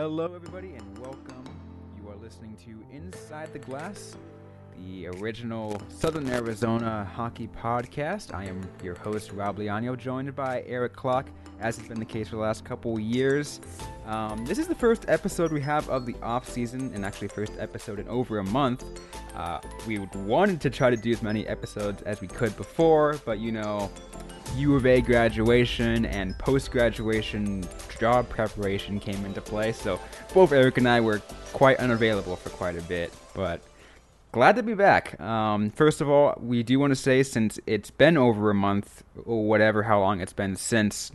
Hello, everybody, and welcome. You are listening to Inside the Glass, the original Southern Arizona hockey podcast. I am your host, Rob Liano, joined by Eric Clock, as has been the case for the last couple years. Um, this is the first episode we have of the off season, and actually, first episode in over a month. Uh, we wanted to try to do as many episodes as we could before, but you know, U of A graduation and post graduation job preparation came into play. So both Eric and I were quite unavailable for quite a bit, but glad to be back. Um, first of all, we do want to say since it's been over a month or whatever, how long it's been since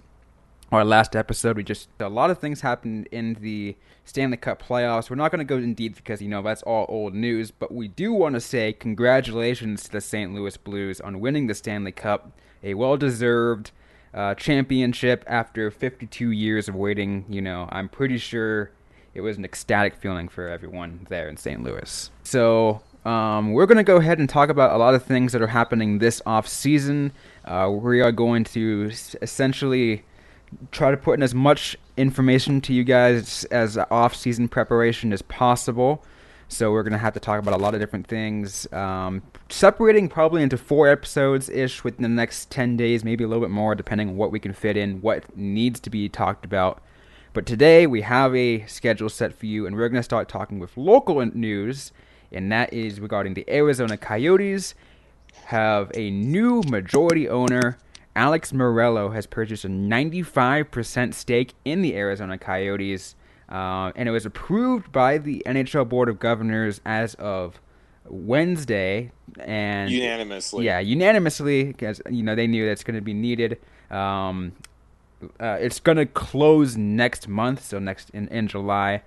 our last episode, we just a lot of things happened in the Stanley Cup playoffs. We're not going to go in deep because you know that's all old news, but we do want to say congratulations to the St. Louis Blues on winning the Stanley Cup a well deserved uh, championship after 52 years of waiting. You know, I'm pretty sure it was an ecstatic feeling for everyone there in St. Louis. So, um, we're going to go ahead and talk about a lot of things that are happening this off season. Uh, we are going to essentially try to put in as much information to you guys as off season preparation as possible. So we're gonna have to talk about a lot of different things, um, separating probably into four episodes ish within the next ten days, maybe a little bit more, depending on what we can fit in, what needs to be talked about. But today we have a schedule set for you, and we're gonna start talking with local news, and that is regarding the Arizona Coyotes have a new majority owner. Alex Meruelo has purchased a 95% stake in the Arizona Coyotes. Uh, and it was approved by the NHL Board of Governors as of Wednesday, and unanimously. Yeah, unanimously, because you know they knew that's going to be needed. Um, uh, it's going to close next month, so next in, in July.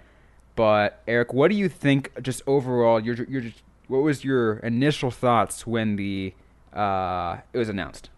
But Eric, what do you think? Just overall, you're you're just what was your initial thoughts when the uh, it was announced?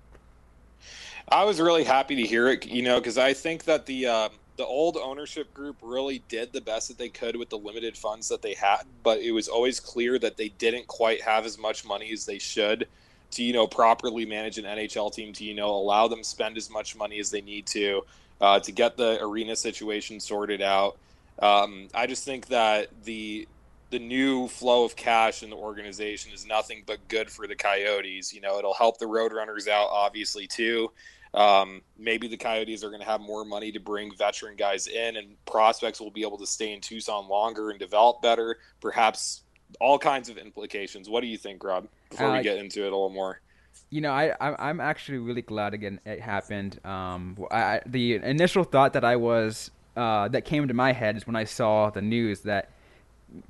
I was really happy to hear it, you know, because I think that the um, the old ownership group really did the best that they could with the limited funds that they had, but it was always clear that they didn't quite have as much money as they should to, you know, properly manage an NHL team to, you know, allow them spend as much money as they need to uh, to get the arena situation sorted out. Um, I just think that the the new flow of cash in the organization is nothing but good for the Coyotes. You know, it'll help the Roadrunners out, obviously, too. Um, maybe the Coyotes are going to have more money to bring veteran guys in, and prospects will be able to stay in Tucson longer and develop better. Perhaps all kinds of implications. What do you think, Rob? Before uh, we get into it a little more. You know, I I'm actually really glad again it happened. Um, I, the initial thought that I was uh, that came to my head is when I saw the news that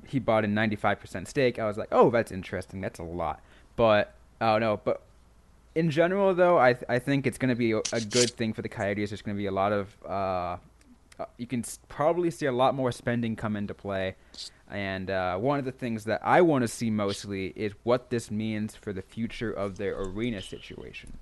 he bought a 95% stake. I was like, oh, that's interesting. That's a lot. But oh no, but in general, though, I th- I think it's going to be a good thing for the Coyotes. There's going to be a lot of uh, uh, you can probably see a lot more spending come into play. And uh, one of the things that I want to see mostly is what this means for the future of their arena situation.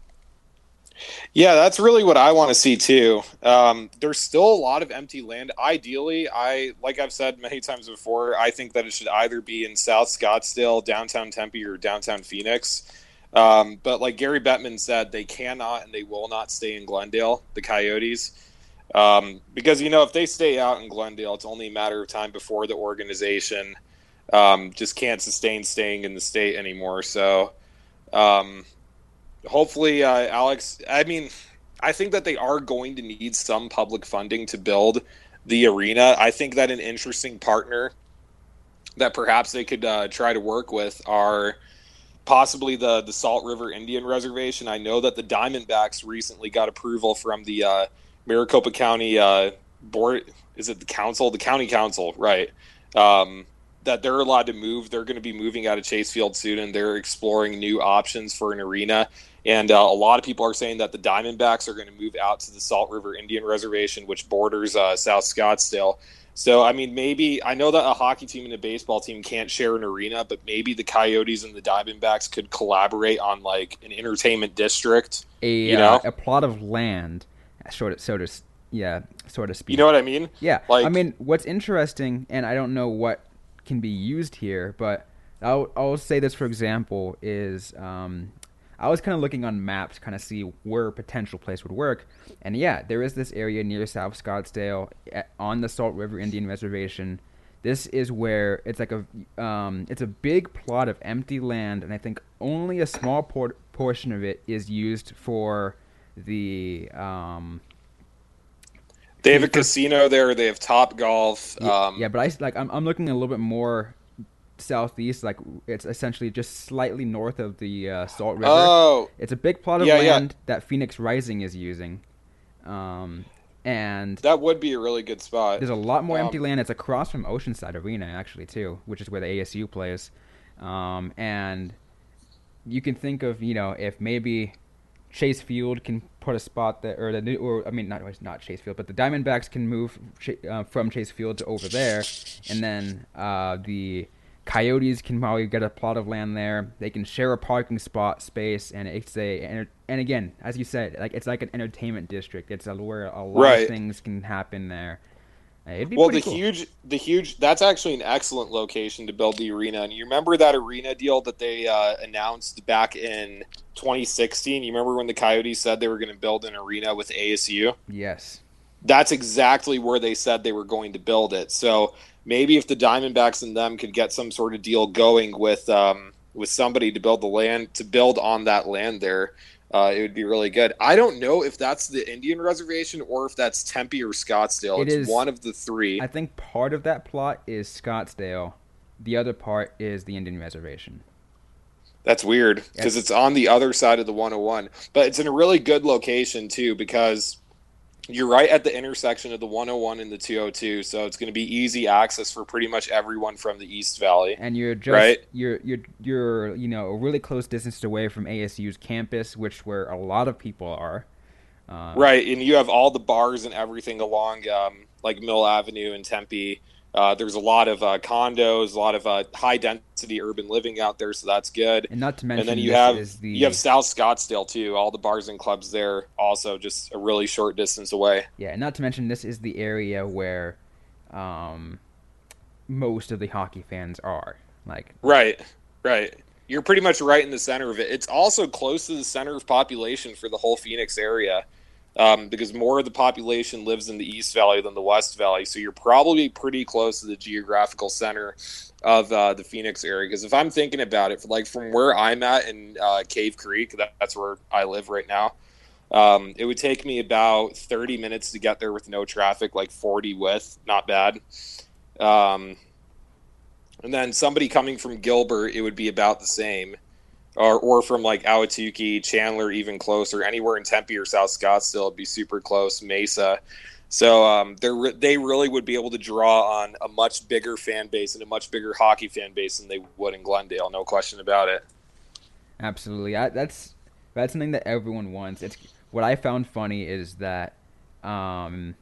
Yeah, that's really what I want to see too. Um, there's still a lot of empty land. Ideally, I like I've said many times before, I think that it should either be in South Scottsdale, downtown Tempe, or downtown Phoenix. Um, but like Gary Bettman said, they cannot and they will not stay in Glendale, the Coyotes. Um, because, you know, if they stay out in Glendale, it's only a matter of time before the organization um, just can't sustain staying in the state anymore. So um, hopefully, uh, Alex, I mean, I think that they are going to need some public funding to build the arena. I think that an interesting partner that perhaps they could uh, try to work with are possibly the the Salt River Indian Reservation. I know that the Diamondbacks recently got approval from the uh, Maricopa County uh, board. Is it the council? The county council, right? Um, that they're allowed to move. They're going to be moving out of Chase Field soon, and they're exploring new options for an arena. And uh, a lot of people are saying that the Diamondbacks are going to move out to the Salt River Indian Reservation, which borders uh, South Scottsdale. So, I mean, maybe I know that a hockey team and a baseball team can't share an arena, but maybe the Coyotes and the Diamondbacks could collaborate on like an entertainment district. A you know? uh, a plot of land, sort of, so to yeah, sort of speak. You know what I mean? Yeah. Like, I mean, what's interesting, and I don't know what can be used here, but I'll I'll say this for example is um, I was kind of looking on maps to kind of see where a potential place would work, and yeah, there is this area near South Scottsdale at, on the Salt River Indian Reservation. This is where it's like a um, it's a big plot of empty land, and I think only a small por- portion of it is used for the um, they have a casino there. They have Top Golf. Yeah, um, yeah, but I like I'm I'm looking a little bit more southeast. Like it's essentially just slightly north of the uh, Salt River. Oh, it's a big plot of yeah, yeah. land that Phoenix Rising is using, um, and that would be a really good spot. there's a lot more Um, empty land. It's across from Oceanside Arena actually too, which is where the ASU plays, um, and you can think of you know if maybe Chase Field can put a spot there, or the new, or I mean not not Chase Field, but the Diamondbacks can move uh, from Chase Field to over there, and then uh, the Coyotes can probably get a plot of land there. They can share a parking spot space, and it's a and, again, as you said, like it's like an entertainment district. It's a, where a lot Right. of things can happen there. Uh, It'd be well, the cool. huge, the huge. That's actually an excellent location to build the arena. And you remember that arena deal that they uh, announced back in 2016? You remember when the Coyotes said they were going to build an arena with ASU? Yes. That's exactly where they said they were going to build it. So maybe if the Diamondbacks and them could get some sort of deal going with um, with somebody to build the land to build on that land there, uh, it would be really good. I don't know if that's the Indian reservation or if that's Tempe or Scottsdale. It it's is- one of the three. I think part of that plot is Scottsdale. The other part is the Indian Reservation. That's weird because Yes. it's on the other side of the 101, but it's in a really good location too because you're right at the intersection of the 101 and the 202, so it's going to be easy access for pretty much everyone from the East Valley. And you're just Right. you're you're you're you know a really close distance away from ASU's campus, which where a lot of people are. Um, Right, and you have all the bars and everything along um, like Mill Avenue and Tempe. Uh, there's a lot of uh, condos, a lot of uh, high density urban living out there, so that's good. And not to mention, and then you have the you have South Scottsdale too. All the bars and clubs there, also just a really short distance away. yeah, and not to mention this is the area where um, most of the hockey fans are. Like Right, right. You're pretty much right in the center of it. It's also close to the center of population for the whole Phoenix area um, because more of the population lives in the East Valley than the West Valley. So you're probably pretty close to the geographical center of uh, the Phoenix area. Because if I'm thinking about it, like from where I'm at in uh, Cave Creek, that, that's where I live right now. Um, it would take me about 30 minutes to get there with no traffic, like 40 with, not bad. Um, and then somebody coming from Gilbert, it would be about the same, or or from like Ahwatukee, Chandler, even closer. Anywhere in Tempe or South Scottsdale, it'd be super close. Mesa. So um, they re- they really would be able to draw on a much bigger fan base and a much bigger hockey fan base than they would in Glendale. No question about it. Absolutely. I, that's that's something that everyone wants. It's what I found funny is that um,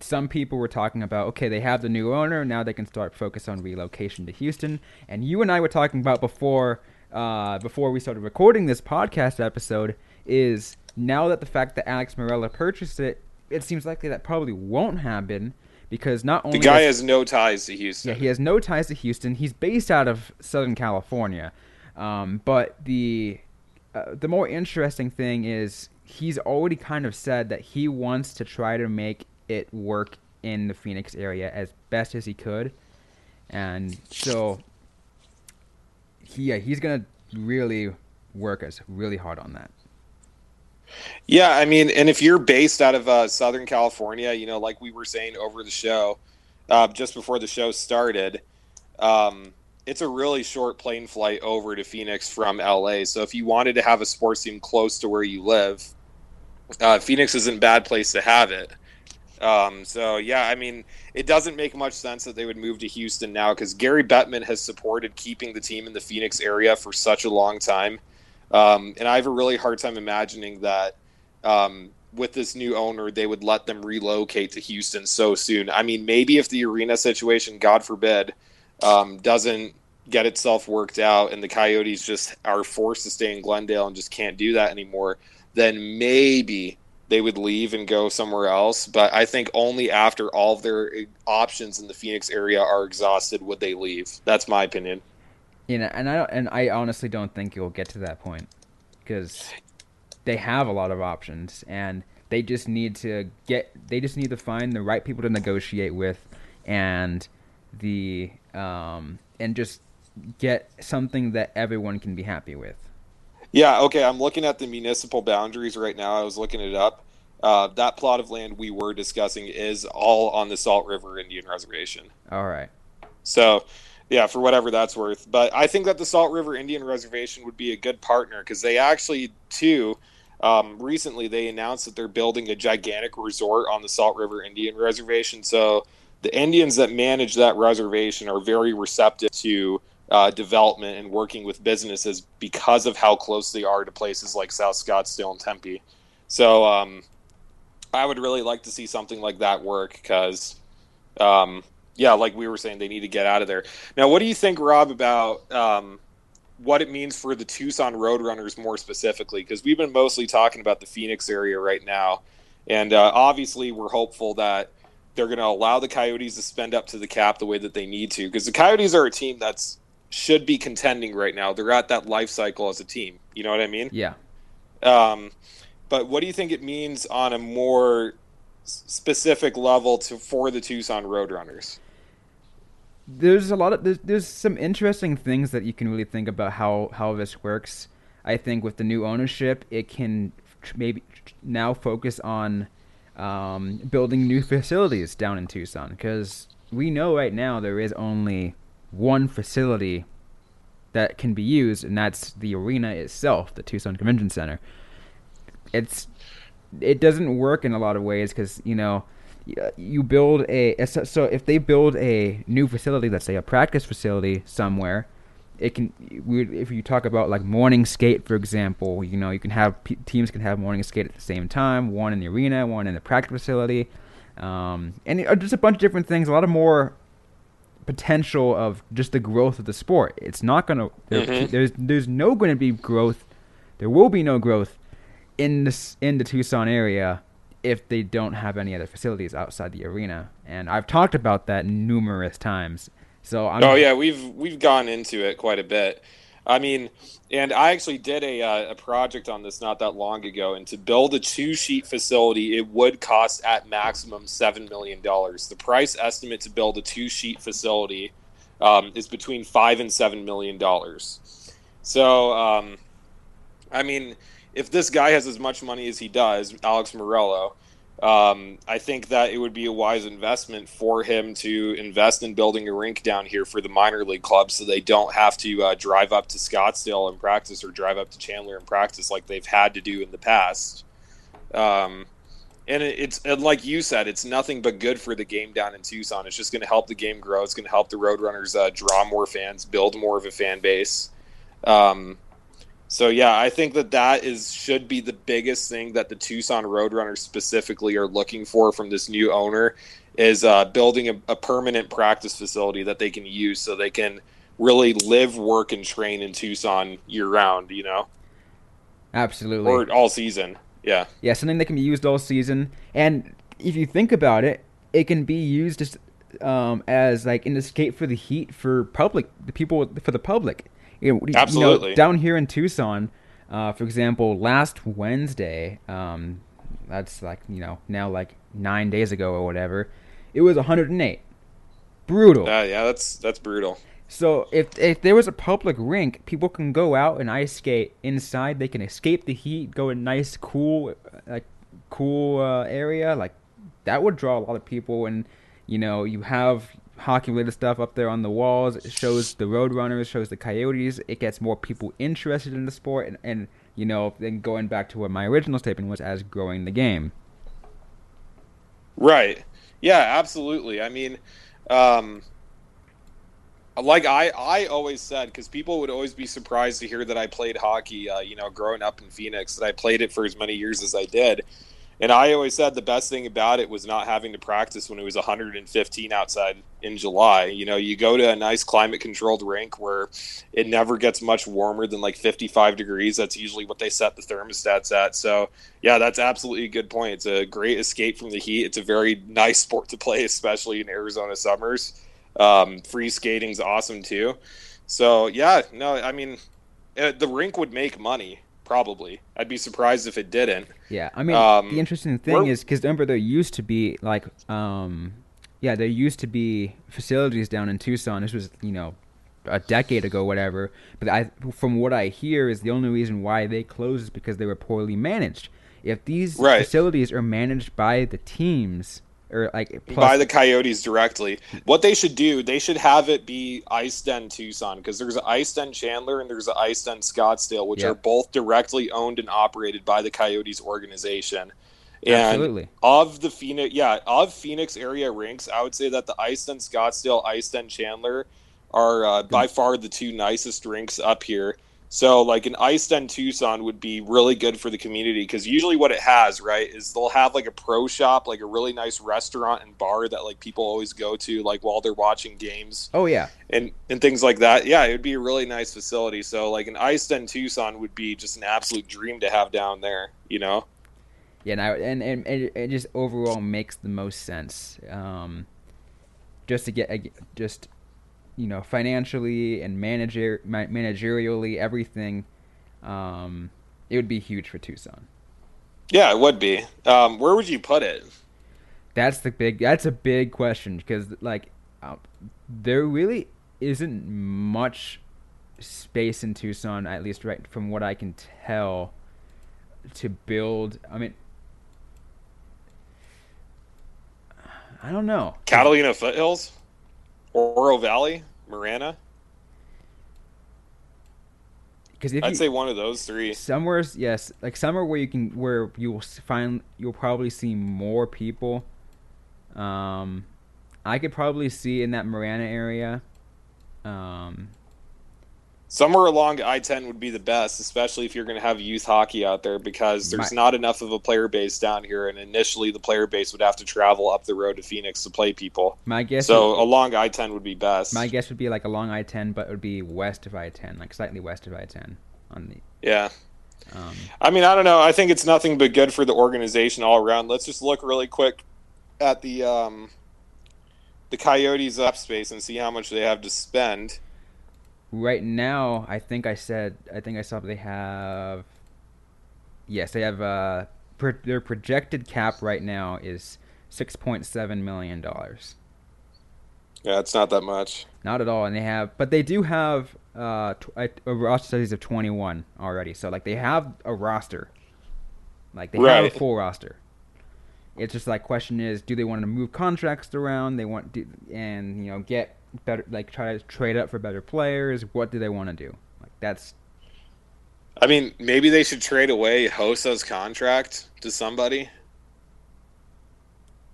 some people were talking about okay, they have the new owner now they can start focus on relocation to Houston, and you and I were talking about before uh, before we started recording this podcast episode is now that the fact that Alex Meruelo purchased it, it seems likely that probably won't happen because not only The guy has no ties to Houston. yeah, he has no ties to Houston. He's based out of Southern California. Um, but the uh, the more interesting thing is he's already kind of said that he wants to try to make it work in the Phoenix area as best as he could, and so he, yeah, he's gonna really work us really hard on that. Yeah, I mean, and if you're based out of uh, Southern California, you know, like we were saying over the show, uh, just before the show started, um, it's a really short plane flight over to Phoenix from LA. So if you wanted to have a sports team close to where you live, uh, Phoenix isn't a bad place to have it. Um, so yeah, I mean, it doesn't make much sense that they would move to Houston now because Gary Bettman has supported keeping the team in the Phoenix area for such a long time. Um, and I have a really hard time imagining that um, with this new owner, they would let them relocate to Houston so soon. I mean, maybe if the arena situation, God forbid, um, doesn't get itself worked out and the Coyotes just are forced to stay in Glendale and just can't do that anymore, then maybe they would leave and go somewhere else. But I think only after all of their options in the Phoenix area are exhausted would they leave. That's my opinion. You know, and I don't, and I honestly don't think you'll get to that point. because they have a lot of options and they just need to get they just need to find the right people to negotiate with and the um, and just get something that everyone can be happy with. Yeah, okay. I'm looking at the municipal boundaries right now. I was looking it up. Uh, that plot of land we were discussing is all on the Salt River Indian Reservation. All right. So, yeah, for whatever that's worth. But I think that the Salt River Indian Reservation would be a good partner because they actually, too, um, recently they announced that they're building a gigantic resort on the Salt River Indian Reservation. So the Indians that manage that reservation are very receptive to uh, development and working with businesses because of how close they are to places like South Scottsdale and Tempe. So um, I would really like to see something like that work because, um, yeah, like we were saying, they need to get out of there. Now, what do you think, Rob, about um, what it means for the Tucson Roadrunners more specifically? Because we've been mostly talking about the Phoenix area right now. And uh, obviously, we're hopeful that they're going to allow the Coyotes to spend up to the cap the way that they need to. Because the Coyotes are a team that's should be contending right now. They're at that life cycle as a team. You know what I mean? Yeah. Um, but what do you think it means on a more specific level to for the Tucson Roadrunners? There's a lot of there's, there's some interesting things that you can really think about how how this works. I think with the new ownership, it can maybe now focus on um, building new facilities down in Tucson because we know right now there is only one facility that can be used, and that's the arena itself, the Tucson Convention Center. It's it doesn't work in a lot of ways because you know you build a so if they build a new facility, let's say a practice facility somewhere, it can if you talk about like morning skate for example, you know you can have teams can have morning skate at the same time, one in the arena, one in the practice facility, um, and just a bunch of different things. A lot of more potential of just the growth of the sport. It's not going to mm-hmm. there's there's no going to be growth. There will be no growth in this in the Tucson area if they don't have any other facilities outside the arena. And I've talked about that numerous times. So I'm, Oh yeah, we've we've gone into it quite a bit. I mean, and I actually did a, uh, a project on this not that long ago. And to build a two sheet facility, it would cost at maximum $7 million. The price estimate to build a two sheet facility um, is between 5 and $7 million. So, um, I mean, if this guy has as much money as he does, Alex Meruelo, um, I think that it would be a wise investment for him to invest in building a rink down here for the minor league clubs so they don't have to uh, drive up to Scottsdale and practice or drive up to Chandler and practice like they've had to do in the past. Um, and it, it's and like you said, it's nothing but good for the game down in Tucson. It's just going to help the game grow. It's going to help the Roadrunners uh, draw more fans, build more of a fan base. Um, so yeah, I think that that is should be the biggest thing that the Tucson Roadrunners specifically are looking for from this new owner is uh, building a, a, permanent practice facility that they can use so they can really live, work, and train in Tucson year round. You know, absolutely, or all season. Yeah, yeah, something that can be used all season. And if you think about it, it can be used as um, as like an escape for the heat for public, the people for the public you know, Absolutely. You know, down here in Tucson, uh, for example, last Wednesday, um, that's like you know now like nine days ago or whatever, it was 108. Brutal. Uh, yeah, that's that's brutal. So if if there was a public rink, people can go out and ice skate inside. They can escape the heat, go in nice, cool, like cool uh, area. Like that would draw a lot of people, and you know you have hockey related stuff up there on the walls. It shows the Roadrunners, shows the Coyotes. It gets more people interested in the sport, and, and you know, then going back to what my original statement was as growing the game. Right. Yeah, absolutely. I mean, um, like I, I always said, because people would always be surprised to hear that I played hockey, uh, you know, growing up in Phoenix, that I played it for as many years as I did. And I always said the best thing about it was not having to practice when it was 115 outside in July. You know, you go to a nice climate controlled rink where it never gets much warmer than like 55 degrees. That's usually what they set the thermostats at. So, yeah, that's absolutely a good point. It's a great escape from the heat. It's a very nice sport to play, especially in Arizona summers. Um, free skating's awesome too. So, yeah, no, I mean, uh, the rink would make money probably. I'd be surprised if it didn't. Yeah, I mean, Um, the interesting thing is because remember there used to be like, um, yeah, there used to be facilities down in Tucson. This was you know a decade ago, whatever. But I, from what I hear, is the only reason why they closed is because they were poorly managed. If these Right. facilities are managed by the teams or like plus, by the Coyotes directly. What they should do, they should have it be Ice Den Tucson because there's an Ice Den Chandler and there's an Ice Den Scottsdale, which Yeah. are both directly owned and operated by the Coyotes organization. And absolutely, of the Phoenix, yeah, of Phoenix area rinks, I would say that the Ice Den Scottsdale, Ice Den Chandler are uh, by far the two nicest rinks up here. So, like an Ice Den Tucson would be really good for the community because usually what it has, right, is they'll have like a pro shop, like a really nice restaurant and bar that like people always go to, like while they're watching games oh yeah, and and things like that. Yeah, it would be a really nice facility. So, like an Ice Den Tucson would be just an absolute dream to have down there. You know. Yeah, and, I, and, and and it just overall makes the most sense. Um, just to get just you know financially and manager ma- managerially everything, um, it would be huge for Tucson. Yeah, it would be. Um, where would you put it? That's the big. That's a big question because like uh, there really isn't much space in Tucson, at least right from what I can tell, to build. I mean. I don't know. Catalina Foothills, Oro Valley, Marana. Because if I'd you, say one of those three. somewhere, yes, like somewhere where you can, where you will find, you'll probably see more people. Um, I could probably see in that Marana area. Um, Somewhere along I 10 would be the best, especially if you're going to have youth hockey out there because there's not enough of a player base down here. And initially, the player base would have to travel up the road to Phoenix to play people. my guess, So would, along I 10 would be best. my guess would be like along I ten, but it would be west of I ten, like slightly west of I ten, on the. yeah. Um, I mean, I don't know. I think it's nothing but good for the organization all around. Let's just look really quick at the um, the Coyotes up space and see how much they have to spend. Right now, I think I said, I think I saw they have. Yes, they have. Uh, pro- their projected cap right now is six point seven million dollars. Yeah, it's not that much. Not at all, and they have, but they do have uh, a, a roster studies of twenty one already. So like they have a roster, like they have a full roster. It's just like question is, do they want to move contracts around? They want to, and you know get better, like try to trade up for better players. What do they want to do? Like that's I mean, maybe they should trade away Hossa's contract to somebody.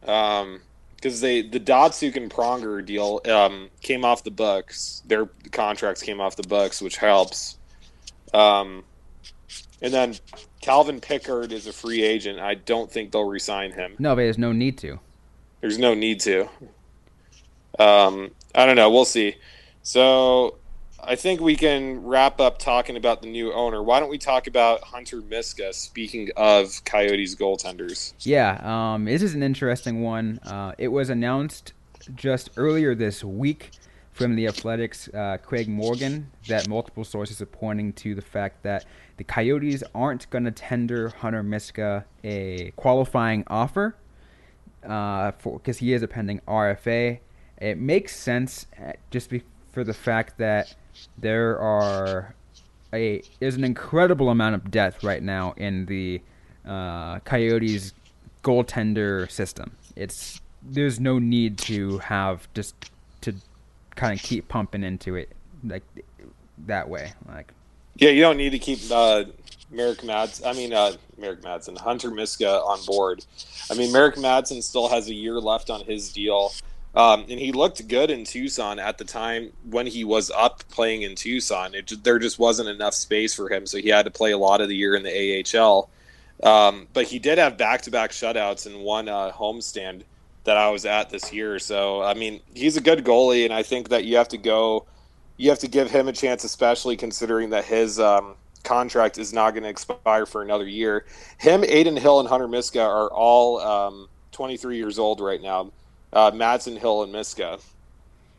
Um, because they the Datsyuk and Pronger deal um came off the books. Their contracts came off the books, which helps. Um, and then Calvin Pickard is a free agent. I don't think they'll resign him. no, but there's no need to. There's no need to. Um, I don't know. We'll see. So I think we can wrap up talking about the new owner. Why don't we talk about Hunter Miska? Speaking of Coyotes goaltenders, Yeah, um, this is an interesting one. Uh, it was announced just earlier this week from the Athletics, uh, Craig Morgan, that multiple sources are pointing to the fact that the Coyotes aren't going to tender Hunter Miska a qualifying offer uh, because he is a pending RFA. It makes sense uh, just be, for the fact that there are a there's an incredible amount of depth right now in the uh, Coyotes goaltender system. It's there's no need to have just to kind of keep pumping into it like that way. Like yeah, you don't need to keep uh, Merrick Mads. I mean, uh, Merrick Madsen, Hunter Miska on board. I mean, Merrick Madsen still has a year left on his deal. Um, and he looked good in Tucson at the time when he was up playing in Tucson. It, there just wasn't enough space for him, so he had to play a lot of the year in the AHL. Um, but he did have back-to-back shutouts and one uh, homestand that I was at this year. So I mean, he's a good goalie, and I think that you have to go, you have to give him a chance, especially considering that his um, contract is not going to expire for another year. Him, Adin Hill, and Hunter Miska are all um, 23 years old right now uh, Madsen, Hill, and Miska.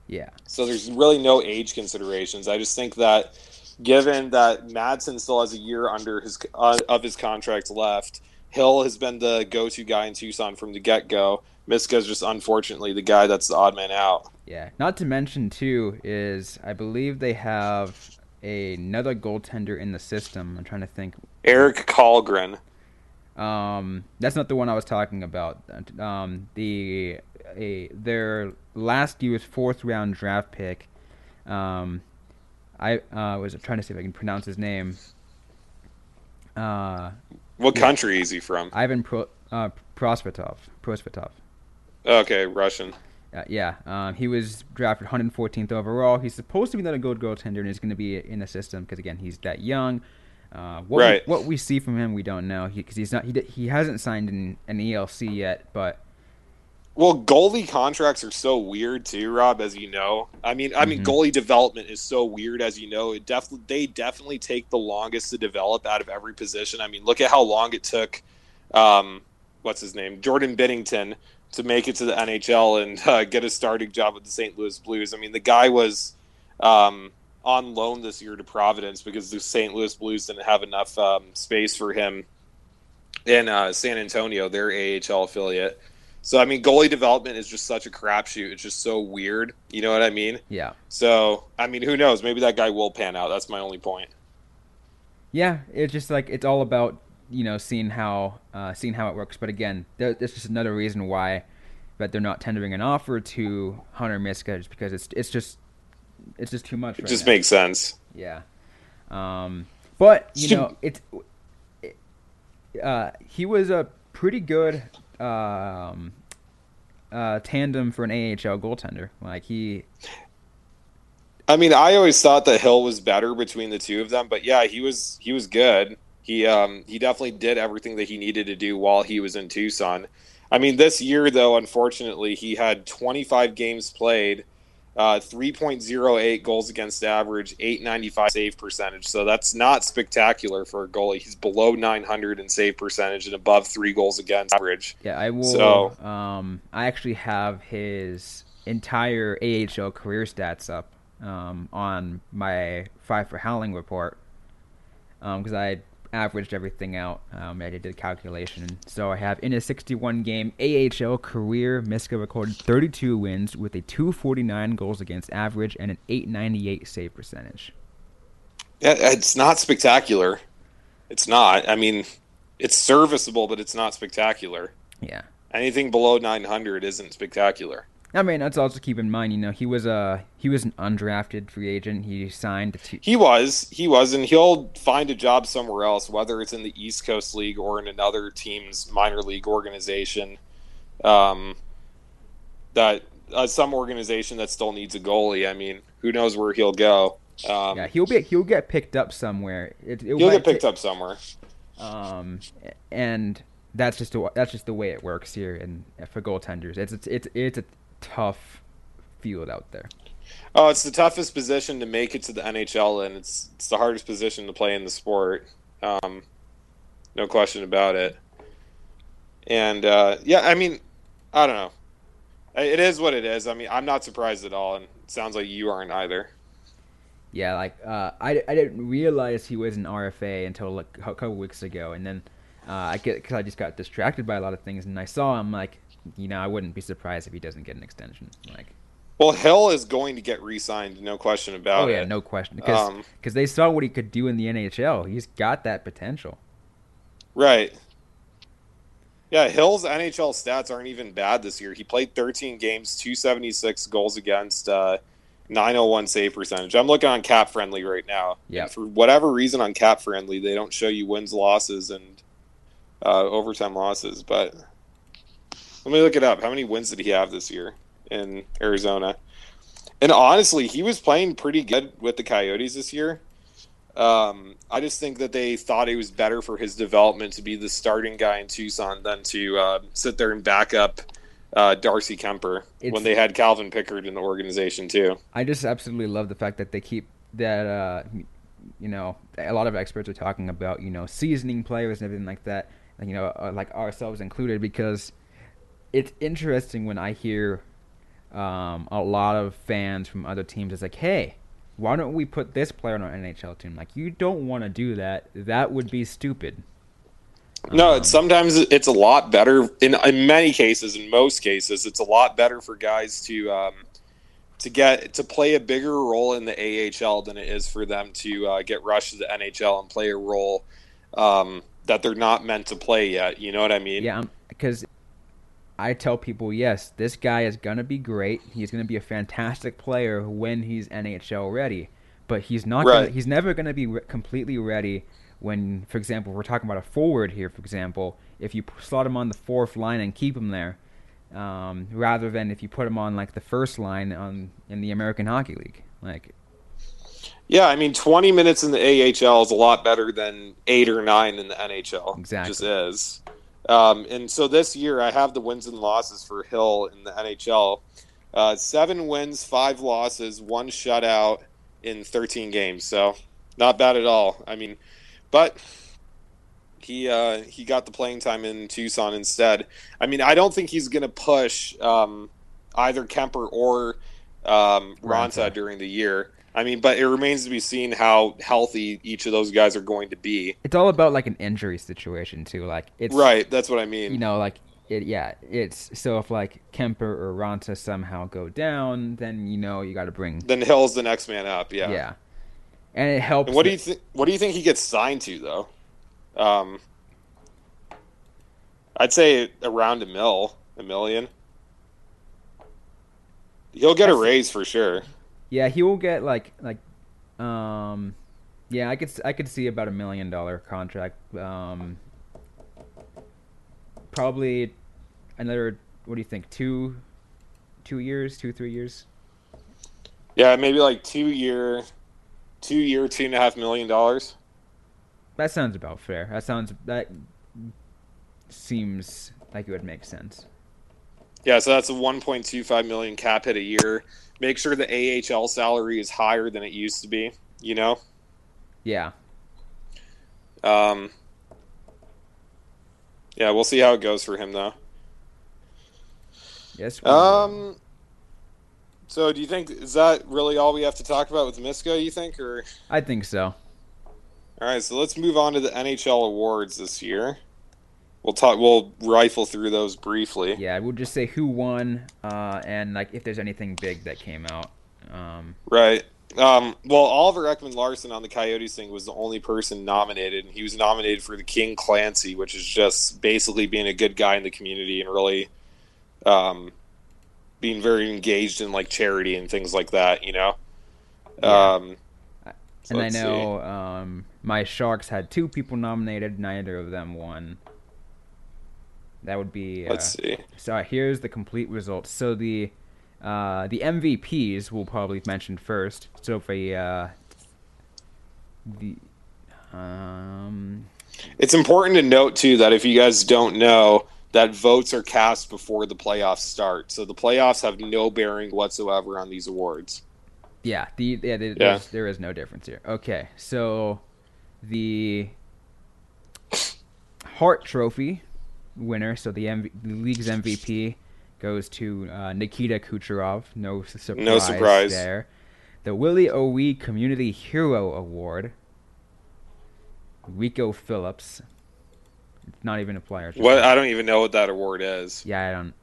yeah, So there's really no age considerations. I just think that given that Madsen still has a year under his uh, of his contract left. Hill has been the go-to guy in Tucson from the get-go. Miska is just unfortunately the guy that's the odd man out. Yeah. Not to mention too is I believe they have another goaltender in the system. I'm trying to think. Eric Källgren. Um, that's not the one I was talking about. Um, the a their last year's fourth round draft pick. Um, I uh, was trying to see if I can pronounce his name. Uh, what country is he from? Ivan Pro, uh. Prosvetov. Okay, Russian. Uh, yeah, um, he was drafted 114th overall. He's supposed to be not a good goaltender, and he's going to be in the system because again, he's that young. Uh, what right. We, what we see from him, we don't know because he, he's not he he hasn't signed an, an ELC yet, but well, goalie contracts are so weird too, Rob. As you know, I mean, I mean, mm-hmm. goalie development is so weird. As you know, it definitely they definitely take the longest to develop out of every position. I mean, look at how long it took. Um, what's his name, Jordan Binnington, to make it to the NHL and uh, get a starting job with the St. Louis Blues. I mean, the guy was um, on loan this year to Providence because the St. Louis Blues didn't have enough um, space for him in uh, San Antonio, their AHL affiliate. So I mean, goalie development is just such a crapshoot. It's just so weird. You know what I mean? Yeah. So I mean, who knows? Maybe that guy will pan out. That's my only point. Yeah, it's just like it's all about you know seeing how uh, seeing how it works. But again, there's just another reason why that they're not tendering an offer to Hunter Miska, just because it's it's just it's just too much. Right it just now. makes sense. Yeah. Um, but you know, it's it, uh, he was a pretty good um, uh, tandem for an AHL goaltender. Like he. I mean, I always thought that Hill was better between the two of them, but yeah, he was he was good. He um, he definitely did everything that he needed to do while he was in Tucson. I mean, this year though, unfortunately, he had 25 games played uh, 3.08 goals against average, 895 save percentage. So that's not spectacular for a goalie. He's below 900 in save percentage and above three goals against average. Yeah, I will. So, um, I actually have his entire AHL career stats up um, on my Five for Howling report because um, I averaged everything out. Um, I did a calculation. So I have in a 61 game AHL career, Miska recorded 32 wins with a 249 goals against average and an 898 save percentage. Yeah, it's not spectacular. It's not. I mean, it's serviceable, but it's not spectacular. Yeah. Anything below 900 isn't spectacular. I mean, let's also keep in mind, you know, he was a he was an undrafted free agent. He signed. To... He was, he was, and he'll find a job somewhere else, whether it's in the East Coast League or in another team's minor league organization. Um, that uh, some organization that still needs a goalie. I mean, who knows where he'll go? Um, yeah, he'll be he'll get picked up somewhere. It, it he'll get picked t- up somewhere. Um, and that's just the, that's just the way it works here. And for goaltenders, it's it's it's, it's a tough field out there. Oh, it's the toughest position to make it to the NHL, and it's it's the hardest position to play in the sport. Um, no question about it. And uh, yeah, I mean, I don't know. It is what it is. I mean, I'm not surprised at all, and it sounds like you aren't either. Yeah, like uh, I, I didn't realize he was an RFA until like a couple weeks ago, and then uh, I get because I just got distracted by a lot of things, and I saw him like you know, I wouldn't be surprised if he doesn't get an extension. Like, well, Hill is going to get re-signed, no question about it. Oh yeah, it. no question, because um, cause they saw what he could do in the NHL. He's got that potential. Right. Yeah, Hill's NHL stats aren't even bad this year. He played 13 games, 276 goals against, uh, 901 save percentage. I'm looking on Cap Friendly right now. Yeah. For whatever reason on Cap Friendly, they don't show you wins, losses, and uh, overtime losses, but let me look it up. How many wins did he have this year in Arizona? And honestly, he was playing pretty good with the Coyotes this year. Um, I just think that they thought it was better for his development to be the starting guy in Tucson than to uh, sit there and back up uh, Darcy Kuemper it's, when they had Calvin Pickard in the organization too. I just absolutely love the fact that they keep that. Uh, you know, a lot of experts are talking about you know seasoning players and everything like that. You know, uh, like ourselves included, because it's interesting when I hear um, a lot of fans from other teams. It's like, hey, why don't we put this player on our NHL team? Like, you don't want to do that. That would be stupid. No, Um, it's sometimes it's a lot better in in many cases, in most cases, it's a lot better for guys to um, to get to play a bigger role in the AHL than it is for them to uh, get rushed to the NHL and play a role um, that they're not meant to play yet. You know what I mean? Yeah, because I tell people, yes, this guy is gonna be great. He's gonna be a fantastic player when he's NHL ready. But he's not. Gonna, he's never gonna be re- completely ready when, for example, we're talking about a forward here. For example, if you slot him on the fourth line and keep him there, um, rather than if you put him on like the first line on in the American Hockey League, like Yeah, I mean, 20 minutes in the AHL is a lot better than eight or nine in the NHL. Exactly. Just is. Um, and so this year, I have the wins and losses for Hill in the NHL. Uh, seven wins, five losses, one shutout in 13 games. So not bad at all. I mean, but he uh, he got the playing time in Tucson instead. I mean, I don't think he's going to push um, either Kuemper or um, Ronta Raanta. during the year. I mean, but it remains to be seen how healthy each of those guys are going to be. it's all about like an injury situation too. Like it's Right, that's what I mean. you know, like it, yeah, it's so if like Kuemper or Raanta somehow go down, then you know you got to bring then Hill's the next man up. Yeah. yeah. and it helps. And what do you think? What do you think he gets signed to though? Um, I'd say around a mil, a million. He'll get a raise for sure. Yeah, he will get like like, um, yeah, I could I could see about a million dollar contract. Um, probably another. What do you think? Two, two years, two three years. Yeah, maybe like two year, two year, two and a half million dollars. That sounds about fair. That sounds that seems like it would make sense. Yeah, so that's a 1.25 million cap hit a year. Make sure the AHL salary is higher than it used to be. You know. Yeah, Um, yeah, we'll see how it goes for him though. yes. Um. So, do you think is that really all we have to talk about with Miska? You think, or I think so. all right? So let's move on to the NHL awards this year. We'll talk. We'll rifle through those briefly. Yeah, we'll just say who won, uh, and like if there's anything big that came out. Um, Right. Um, well, Oliver Ekman-Larsson on the Coyotes thing was the only person nominated, and he was nominated for the King Clancy, which is just basically being a good guy in the community and really um, being very engaged in like charity and things like that. You know. Yeah. Um, so and I know um, my Sharks had two people nominated. Neither of them won. That would be. see. Uh, Let's see. so here's the complete results. So the uh, the MVPs we'll probably mention first. So uh, the um, It's important to note too that if you guys don't know that votes are cast before the playoffs start, so the playoffs have no bearing whatsoever on these awards. Yeah, the yeah, there, Yeah. There's, there is no difference here. Okay, so the Hart Trophy winner, so the, MV, the league's MVP goes to uh, Nikita Kucherov. No surprise. No surprise. there. The Willie O'Ree Community Hero Award. Rico Phillips. It's not even a player. What I don't even know what that award is. yeah, I don't.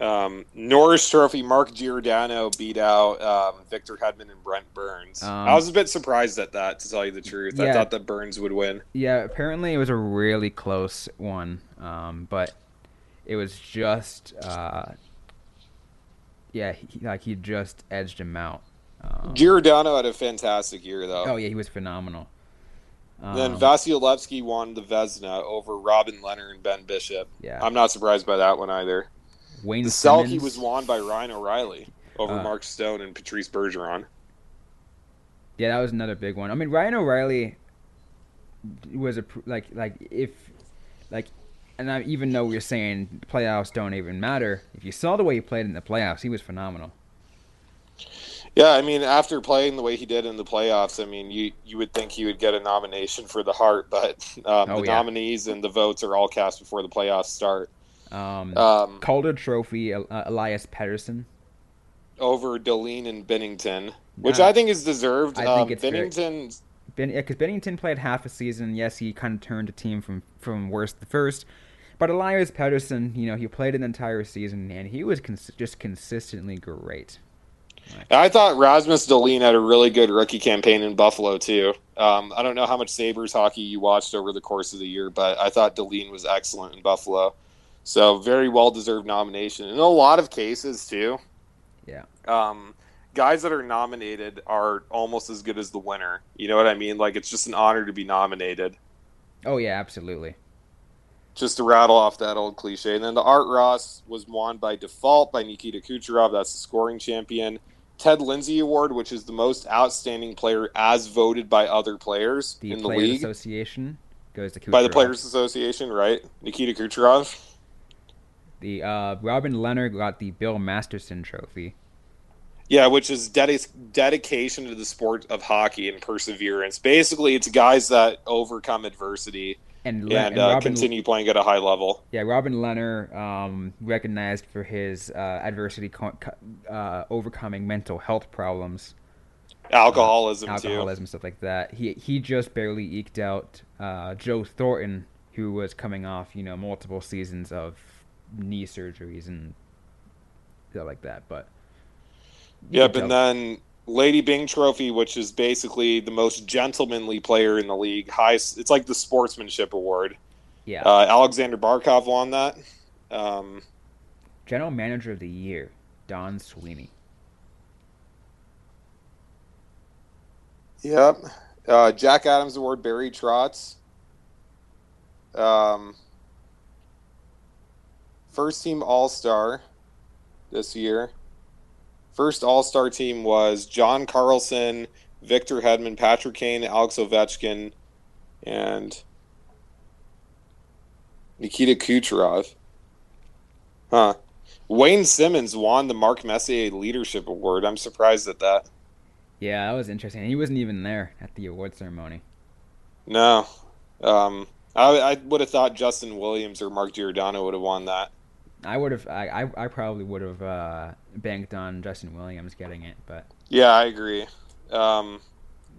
Um, Norris Trophy. Mark Giordano beat out um, Victor Hedman and Brent Burns. Um, I was a bit surprised at that, to tell you the truth. I thought that Burns would win. Yeah, apparently it was a really close one, um, but it was just, uh, yeah, he, like he just edged him out. Um, Giordano had a fantastic year, though. oh yeah, he was phenomenal. Um, then Vasilevskiy won the Vezina over Robin Lehner and Ben Bishop. yeah, I'm not surprised by that one either. Wayne The Selke was won by Ryan O'Reilly over Uh, Mark Stone and Patrice Bergeron. Yeah, that was another big one. I mean, Ryan O'Reilly was a like like if like, and I, even though we are saying playoffs don't even matter, if you saw the way he played in the playoffs, he was phenomenal. Yeah, I mean, after playing the way he did in the playoffs, I mean, you you would think he would get a nomination for the Hart, but um, Oh, the yeah. nominees and the votes are all cast before the playoffs start. Um, Um, Calder Trophy, uh, Elias Pettersson. over Dahlin and Binnington. which Uh, I think is deserved. I um, think it's very- Binnington. Ben, yeah, because Binnington played half a season. Yes, he kind of turned a team from from worst to first. But Elias Pettersson, you know, he played an entire season and he was cons- just consistently great. I thought Rasmus Dahlin had a really good rookie campaign in Buffalo too. Um, I don't know how much Sabres hockey you watched over the course of the year, but I thought Dahlin was excellent in Buffalo. So very well deserved nomination. In a lot of cases too. Yeah. Um, guys that are nominated are almost as good as the winner. You know what I mean? Like it's just an honor to be nominated. Oh yeah, absolutely. Just to rattle off that old cliche. And then the Art Ross was won by default by Nikita Kucherov. That's the scoring champion. Ted Lindsay Award, which is the most outstanding player as voted by other players The in the league. Association goes to By the Players Association, right? Nikita Kucherov. The uh, Robin Lehner got the Bill Masterton Trophy. Yeah, which is dedi- dedication to the sport of hockey and perseverance. Basically, it's guys that overcome adversity And, Le- and, and uh, continue playing at a high level. yeah, Robin Lehner um, recognized for his uh, adversity, co- uh, overcoming mental health problems. Alcoholism, too. alcoholism stuff like that. He he just barely eked out uh, Joe Thornton, who was coming off you know multiple seasons of knee surgeries and stuff like that. But Yep, and then Lady Byng Trophy, which is basically the most gentlemanly player in the league. High, it's like the sportsmanship award. yeah, Uh, Alexander Barkov won that. Um, general manager of the year, Don Sweeney. yep. Uh, Jack Adams Award, Barry Trotz. Um, first team All Star this year. First All Star team was John Carlson, Victor Hedman, Patrick Kane, Alex Ovechkin, and Nikita Kucherov. Huh. Wayne Simmonds won the Mark Messier Leadership Award. I'm surprised at that. Yeah, that was interesting. He wasn't even there at the award ceremony. No. Um, I, I would have thought Justin Williams or Mark Giordano would have won that. I would have. I, I, I probably would have uh, banked on Justin Williams getting it, but Yeah, I agree. Um,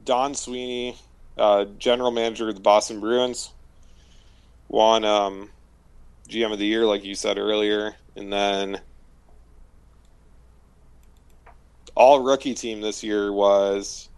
Don Sweeney, uh, general manager of the Boston Bruins, won um, GM of the year, like you said earlier, and then all rookie team this year was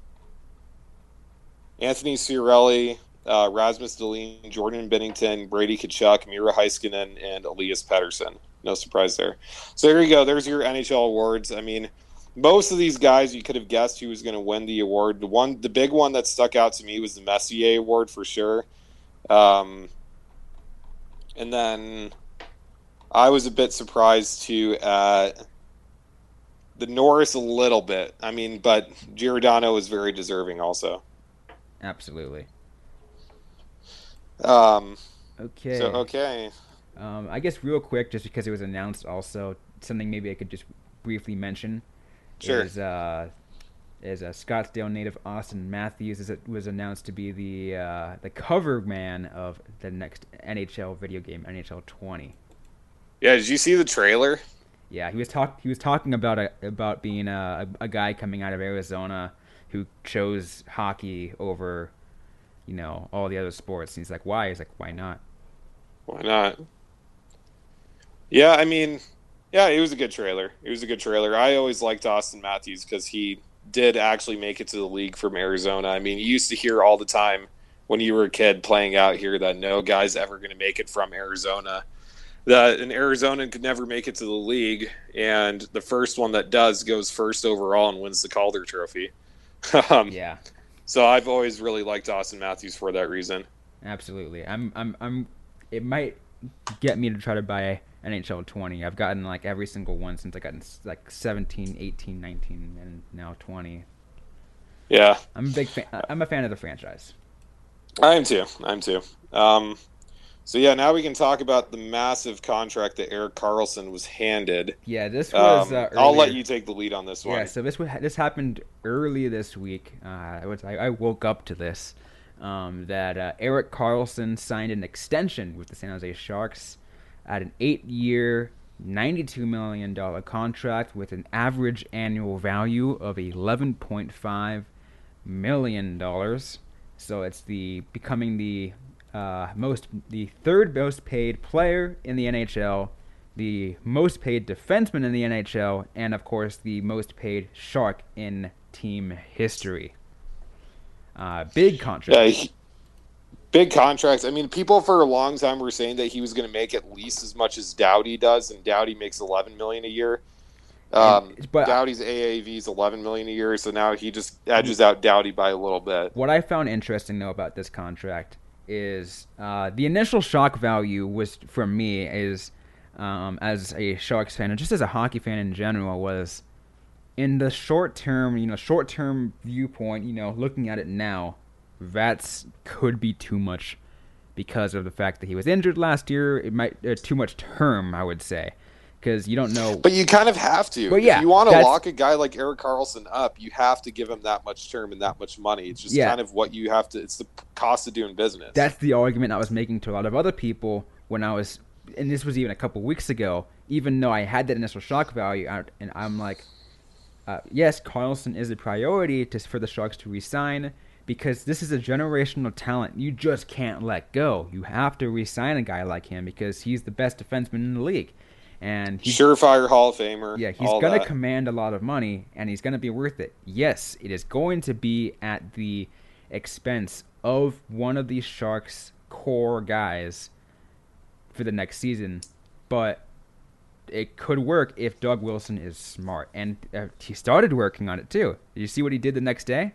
Anthony Cirelli, uh, Rasmus Dahlin, Jordan Binnington, Brady Tkachuk, Miro Heiskanen, and Elias Pettersson. No surprise there. So there you go. There's your NHL awards. I mean, most of these guys you could have guessed who was going to win the award. The one, the big one that stuck out to me was the Messier Award for sure. Um, and then I was a bit surprised too at the Norris a little bit. I mean, but Giordano was very deserving also. absolutely. Um, Okay. So okay, Um, I guess real quick, just because it was announced, also something maybe I could just briefly mention Sure. is uh, is a Scottsdale native Auston Matthews is was announced to be the uh, the cover man of the next NHL video game, NHL 20. yeah. Did you see the trailer? Yeah, he was talk he was talking about a, about being a, a guy coming out of Arizona who chose hockey over, you know, all the other sports. And he's like, why? He's like, why not? Why not? Yeah, I mean, yeah, it was a good trailer. It was a good trailer. I always liked Auston Matthews because he did actually make it to the league from Arizona. I mean, you used to hear all the time when you were a kid playing out here that no guy's ever going to make it from Arizona. That an Arizonan could never make it to the league, and the first one that does goes first overall and wins the Calder Trophy. um, Yeah, So I've always really liked Auston Matthews for that reason. absolutely. I'm I'm I'm. It might get me to try to buy NHL 20. I've gotten like every single one since I got like 17, 18, 19, and now 20. Yeah, I'm a big fan. I'm a fan of the franchise. I am too. I'm too. Um, so yeah, now we can talk about the massive contract that Erik Karlsson was handed. Yeah, this was. Um, uh, I'll let you take the lead on this one. Yeah, so this this happened early this week. Uh, I, was, I, I woke up to this um, that uh, Erik Karlsson signed an extension with the San Jose Sharks at an eight-year, $92 million contract with an average annual value of $11.5 million. So it's the becoming the uh, most the third most paid player in the NHL, the most paid defenseman in the NHL, and of course the most paid shark in team history. Uh, big contract. Yeah, big contracts. I mean, people for a long time were saying that he was going to make at least as much as Doughty does, and Doughty makes 11 million a year. Um, but- Doughty's AAV is 11 million a year, so now he just edges out Doughty by a little bit. What I found interesting though about this contract is uh, the initial shock value was for me is um, as a Sharks fan and just as a hockey fan in general was in the short term, you know, short term viewpoint, you know, looking at it now, that's could be too much because of the fact that he was injured last year. It might uh, too much term, I would say, because you don't know. But you kind of have to. But yeah, if you want to lock a guy like Erik Karlsson up, you have to give him that much term and that much money. It's just Yeah. kind of what you have to. It's the cost of doing business. That's the argument I was making to a lot of other people when I was, and this was even a couple weeks ago. Even though I had that initial shock value, and I'm like, uh, yes, Karlsson is a priority to, for the Sharks to resign because this is a generational talent. You just can't let go. You have to re-sign a guy like him because he's the best defenseman in the league, and he's Surefire Hall of Famer. yeah, he's going to command a lot of money and he's going to be worth it. Yes, it is going to be at the expense of one of these Sharks' core guys for the next season, but it could work if Doug Wilson is smart. And uh, he started working on it too. Did you see what he did the next day?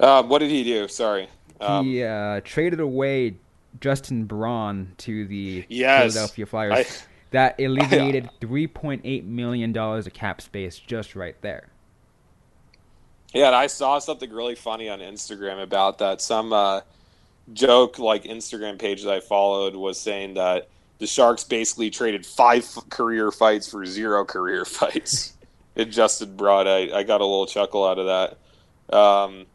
Um, what did he do? Sorry. Um, he uh, traded away Justin Braun to the Yes. Philadelphia Flyers. I- that alleviated $3.8 million of cap space just right there. Yeah, and I saw something really funny on Instagram about that. Some uh, joke, like Instagram page that I followed, was saying that the Sharks basically traded five career fights for zero career fights. it Justin Broad. I, I got a little chuckle out of that. Um,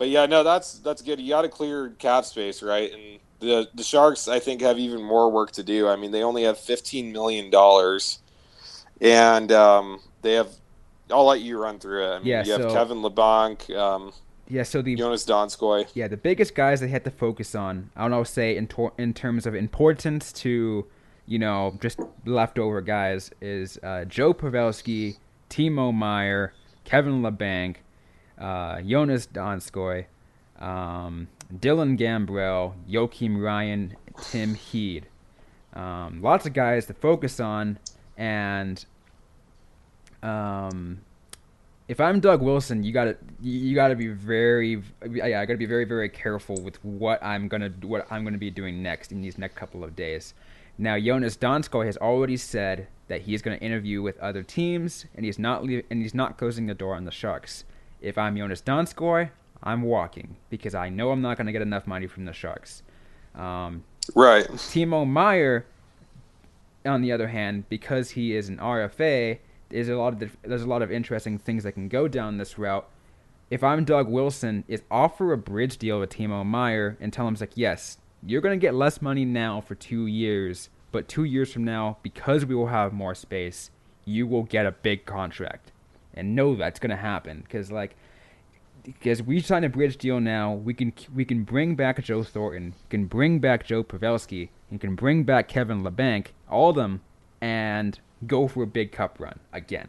but yeah, no, that's that's good. You got to clear cap space, right? And the the Sharks, I think, have even more work to do. I mean, they only have fifteen million dollars, and um, they have. I'll let you run through it. I mean, Yeah, you have Kevin Labanc, um, Yeah, so the Joonas Donskoi. yeah the biggest guys they had to focus on, I don't know, say in tor- in terms of importance to, you know, just leftover guys is uh, Joe Pavelski, Timo Meier, Kevin Labanc, uh, Joonas Donskoi, um, Dylan Gambrell, Joakim Ryan, Tim Heed. Um, lots of guys to focus on, and um, if I'm Doug Wilson, you gotta you gotta be very yeah I gotta be very very careful with what I'm gonna what I'm gonna be doing next in these next couple of days. Now Joonas Donskoi has already said that he's gonna interview with other teams and he's not leave, and he's not closing the door on the Sharks. If I'm Joonas Donskoi, I'm walking because I know I'm not gonna get enough money from the Sharks. Um, Right. Timo Meier, on the other hand, because he is an RFA, there's a lot of there's a lot of interesting things that can go down this route. If I'm Doug Wilson, is offer a bridge deal with Timo Meier and tell him it's like, yes, you're gonna get less money now for two years, but two years from now, because we will have more space, you will get a big contract, and know that's gonna happen because like because we sign a bridge deal now, we can we can bring back Joe Thornton, can bring back Joe Pavelski, you can bring back Kevin Labanc, all of them, and go for a big cup run again.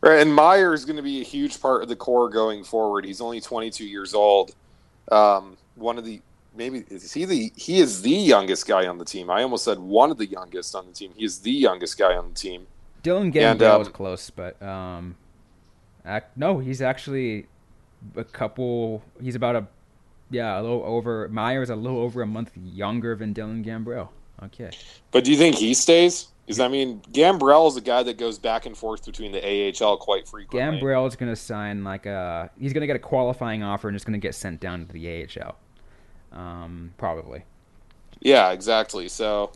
Right. And Meier is going to be a huge part of the core going forward. He's only 22 years old. Um, one of the maybe is he the he is the youngest guy on the team. I almost said one of the youngest on the team. He is the youngest guy on the team. Dylan And, Gambrell um, was close, but um, ac- no, he's actually a couple. He's about a yeah, a little over. Meier's a little over a month younger than Dylan Gambrell. Okay. But do you think he stays? Because I mean, Gambrell is a guy that goes back and forth between the AHL quite frequently. Gambrell is going to sign like a. He's going to get a qualifying offer and just going to get sent down to the AHL. Um, probably. Yeah, exactly. So,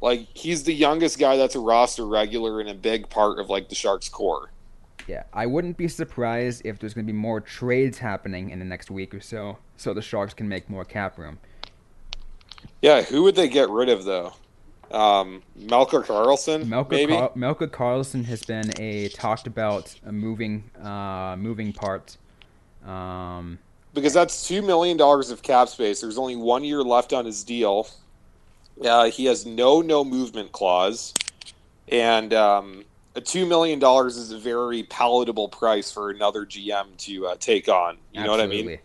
like, he's the youngest guy that's a roster regular and a big part of like the Sharks core. Yeah, I wouldn't be surprised if there's going to be more trades happening in the next week or so, so the Sharks can make more cap room. Yeah, who would they get rid of though? Um, Melker Karlsson, Melker, maybe. Car- Melker Karlsson has been a talked about a moving uh, moving part. Um, because that's two million dollars of cap space. There's only one year left on his deal. Uh, he has no no movement clause, and um, a two million dollars is a very palatable price for another GM to uh, take on. You know what I mean? absolutely.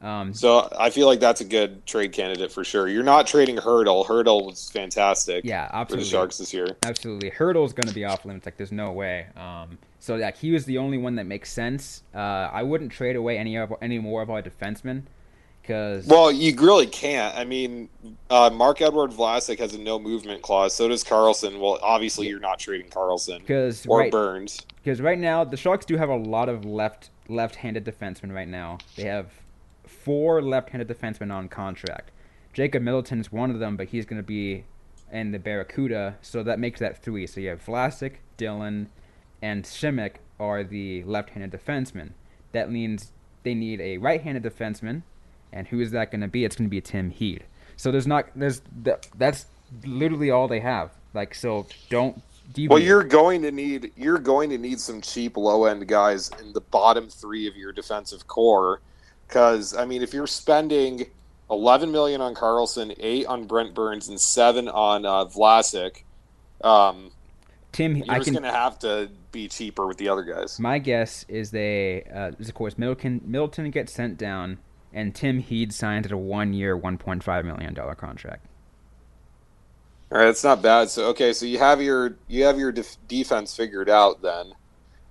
Um, So I feel like that's a good trade candidate for sure. You're not trading Hertl. Hertl was fantastic yeah, for the absolutely. Sharks this year. Absolutely, Hertl's going to be off limits. Like, there's no way. Um, so like, he was the only one that makes sense. Uh, I wouldn't trade away any of any more of our defensemen, because Well, you really can't. I mean, uh, Marc-Edouard Vlasic has a no movement clause. So does Karlsson. Well, obviously you're not trading Karlsson because or right, Burns. because right now the Sharks do have a lot of left left-handed defensemen right now. They have four left-handed defensemen on contract. Jacob Middleton's one of them, but he's going to be in the Barracuda, so that makes that three. So you have Vlasic, Dillon, and Simek are the left-handed defensemen. That means they need a right-handed defenseman, and who is that going to be? It's going to be Tim Heed. So there's not there's that, that's literally all they have. Like so, don't. Deviate. Well, you're going to need you're going to need some cheap low end guys in the bottom three of your defensive core, because I mean, if you're spending 11 million on Karlsson, eight on Brent Burns, and seven on uh, Vlasic, um, Tim. you're I just going to have to be cheaper with the other guys. My guess is they, uh, is of course, Middleton, Middleton gets sent down, and Tim Heed signed a one-year, one point five million dollar contract. All right, that's not bad. So okay, so you have your you have your def- defense figured out. Then,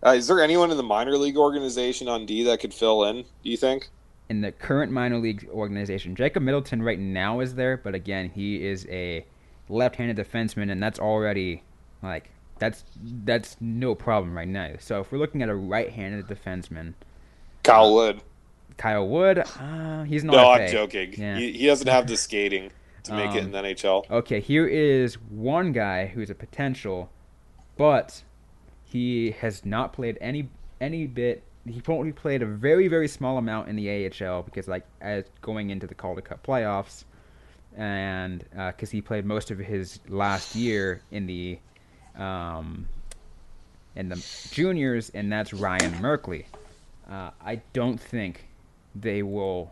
uh, is there anyone in the minor league organization on D that could fill in? Do you think? In the current minor league organization, Jacob Middleton right now is there, but again, he is a left-handed defenseman, and that's already like that's that's no problem right now. So if we're looking at a right-handed defenseman, Kyle Wood. Kyle Wood, uh, he's not. No, a I'm joking. Yeah. He, he doesn't have the skating to make it in Um, the NHL. Okay, here is one guy who's a potential, but he has not played any any bit. He only played a very very small amount in the AHL because like as going into the Calder Cup playoffs, and because he played most of his last year in the um, in the juniors, and that's Ryan Merkley. Uh, I don't think they will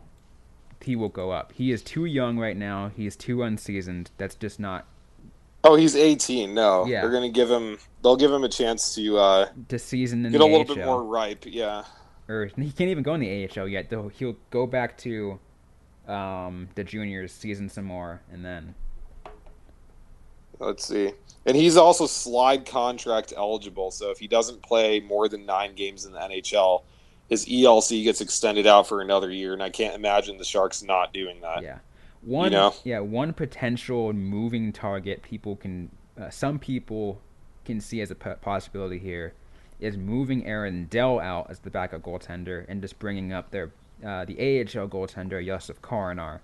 he will go up. He is too young right now. He is too unseasoned. That's just not Oh, he's 18. No, Yeah. they're gonna give him. They'll give him a chance to uh, to season in get a little AHL. bit more ripe. Yeah. Or he can't even go in the AHL yet. Though he'll go back to um, the juniors, season some more, and then Let's see. And he's also slide contract eligible. So if he doesn't play more than nine games in the NHL, his ELC gets extended out for another year. And I can't imagine the Sharks not doing that. yeah, one know? yeah one potential moving target people can uh, some people can see as a p- possibility here is moving Aaron Dell out as the backup goaltender and just bringing up their uh, the AHL goaltender Josef Korenar.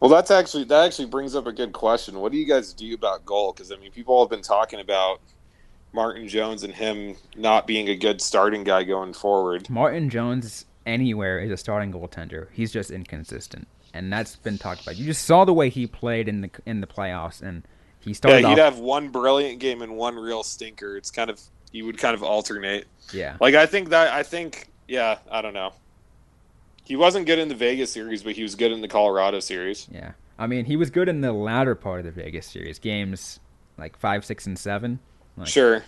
Well, that's actually that actually brings up a good question. What do you guys do about goal? Because I mean, people have been talking about Martin Jones and him not being a good starting guy going forward. Martin Jones anywhere is a starting goaltender. He's just inconsistent, and that's been talked about. You just saw the way he played in the in the playoffs, and he started. Yeah, he'd off. have one brilliant game and one real stinker. It's kind of he would kind of alternate. yeah, Like I think that I think yeah, I don't know. He wasn't good in the Vegas series, but he was good in the Colorado series. yeah. I mean, he was good in the latter part of the Vegas series, games like five, six, and seven. Like, Sure.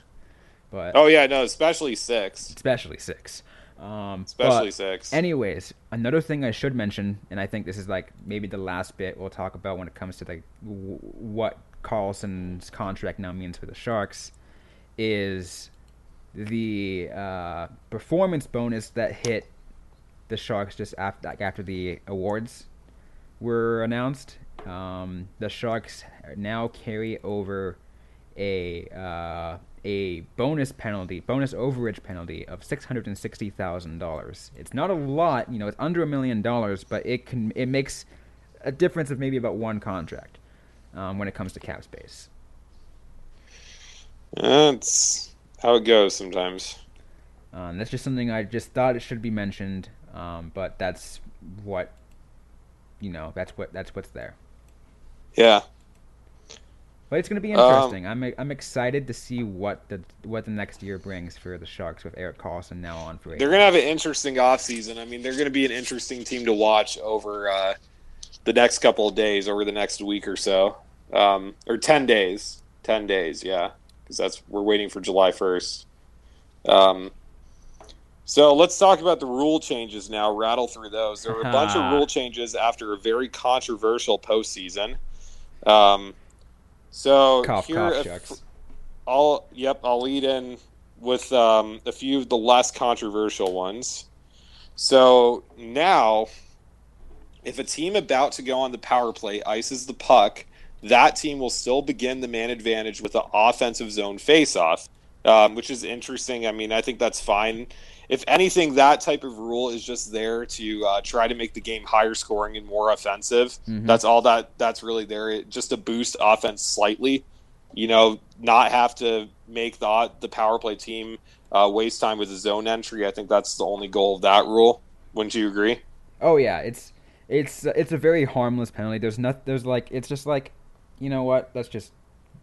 but Oh yeah, no, especially six. especially six. Um, Especially six. Anyways, another thing I should mention, and I think this is like maybe the last bit we'll talk about when it comes to like w- what Karlsson's contract now means for the Sharks, is the uh, performance bonus that hit the Sharks just after like after the awards were announced. Um, the Sharks now carry over a uh, a bonus penalty, bonus overage penalty of six hundred and sixty thousand dollars. It's not a lot, you know, it's under a million dollars, but it can it makes a difference of maybe about one contract um, when it comes to cap space. That's how it goes sometimes. Um, that's just something I just thought it should be mentioned, um, but that's what you know. That's what that's what's there. Yeah. But it's going to be interesting. Um, I'm I'm excited to see what the what the next year brings for the Sharks with Erik Karlsson now on for. they They're going to have an interesting offseason. I mean, they're going to be an interesting team to watch over uh, the next couple of days, over the next week or so, um, or ten days. Ten days, yeah, because that's we're waiting for July first. Um, so let's talk about the rule changes now. Rattle through those. There were a bunch of rule changes after a very controversial postseason. Um, so cough, here, cough checks. I'll yep, I'll lead in with um, a few of the less controversial ones. So now, if a team about to go on the power play ices the puck, that team will still begin the man advantage with an offensive zone faceoff, um, which is interesting. I mean, I think that's fine. If anything, that type of rule is just there to uh, try to make the game higher scoring and more offensive. Mm-hmm. That's all that that's really there, it, just to boost offense slightly. You know, not have to make the the power play team uh, waste time with a zone entry. I think that's the only goal of that rule. Wouldn't you agree? Oh yeah, it's it's it's a very harmless penalty. There's not there's like it's just like you know what? Let's just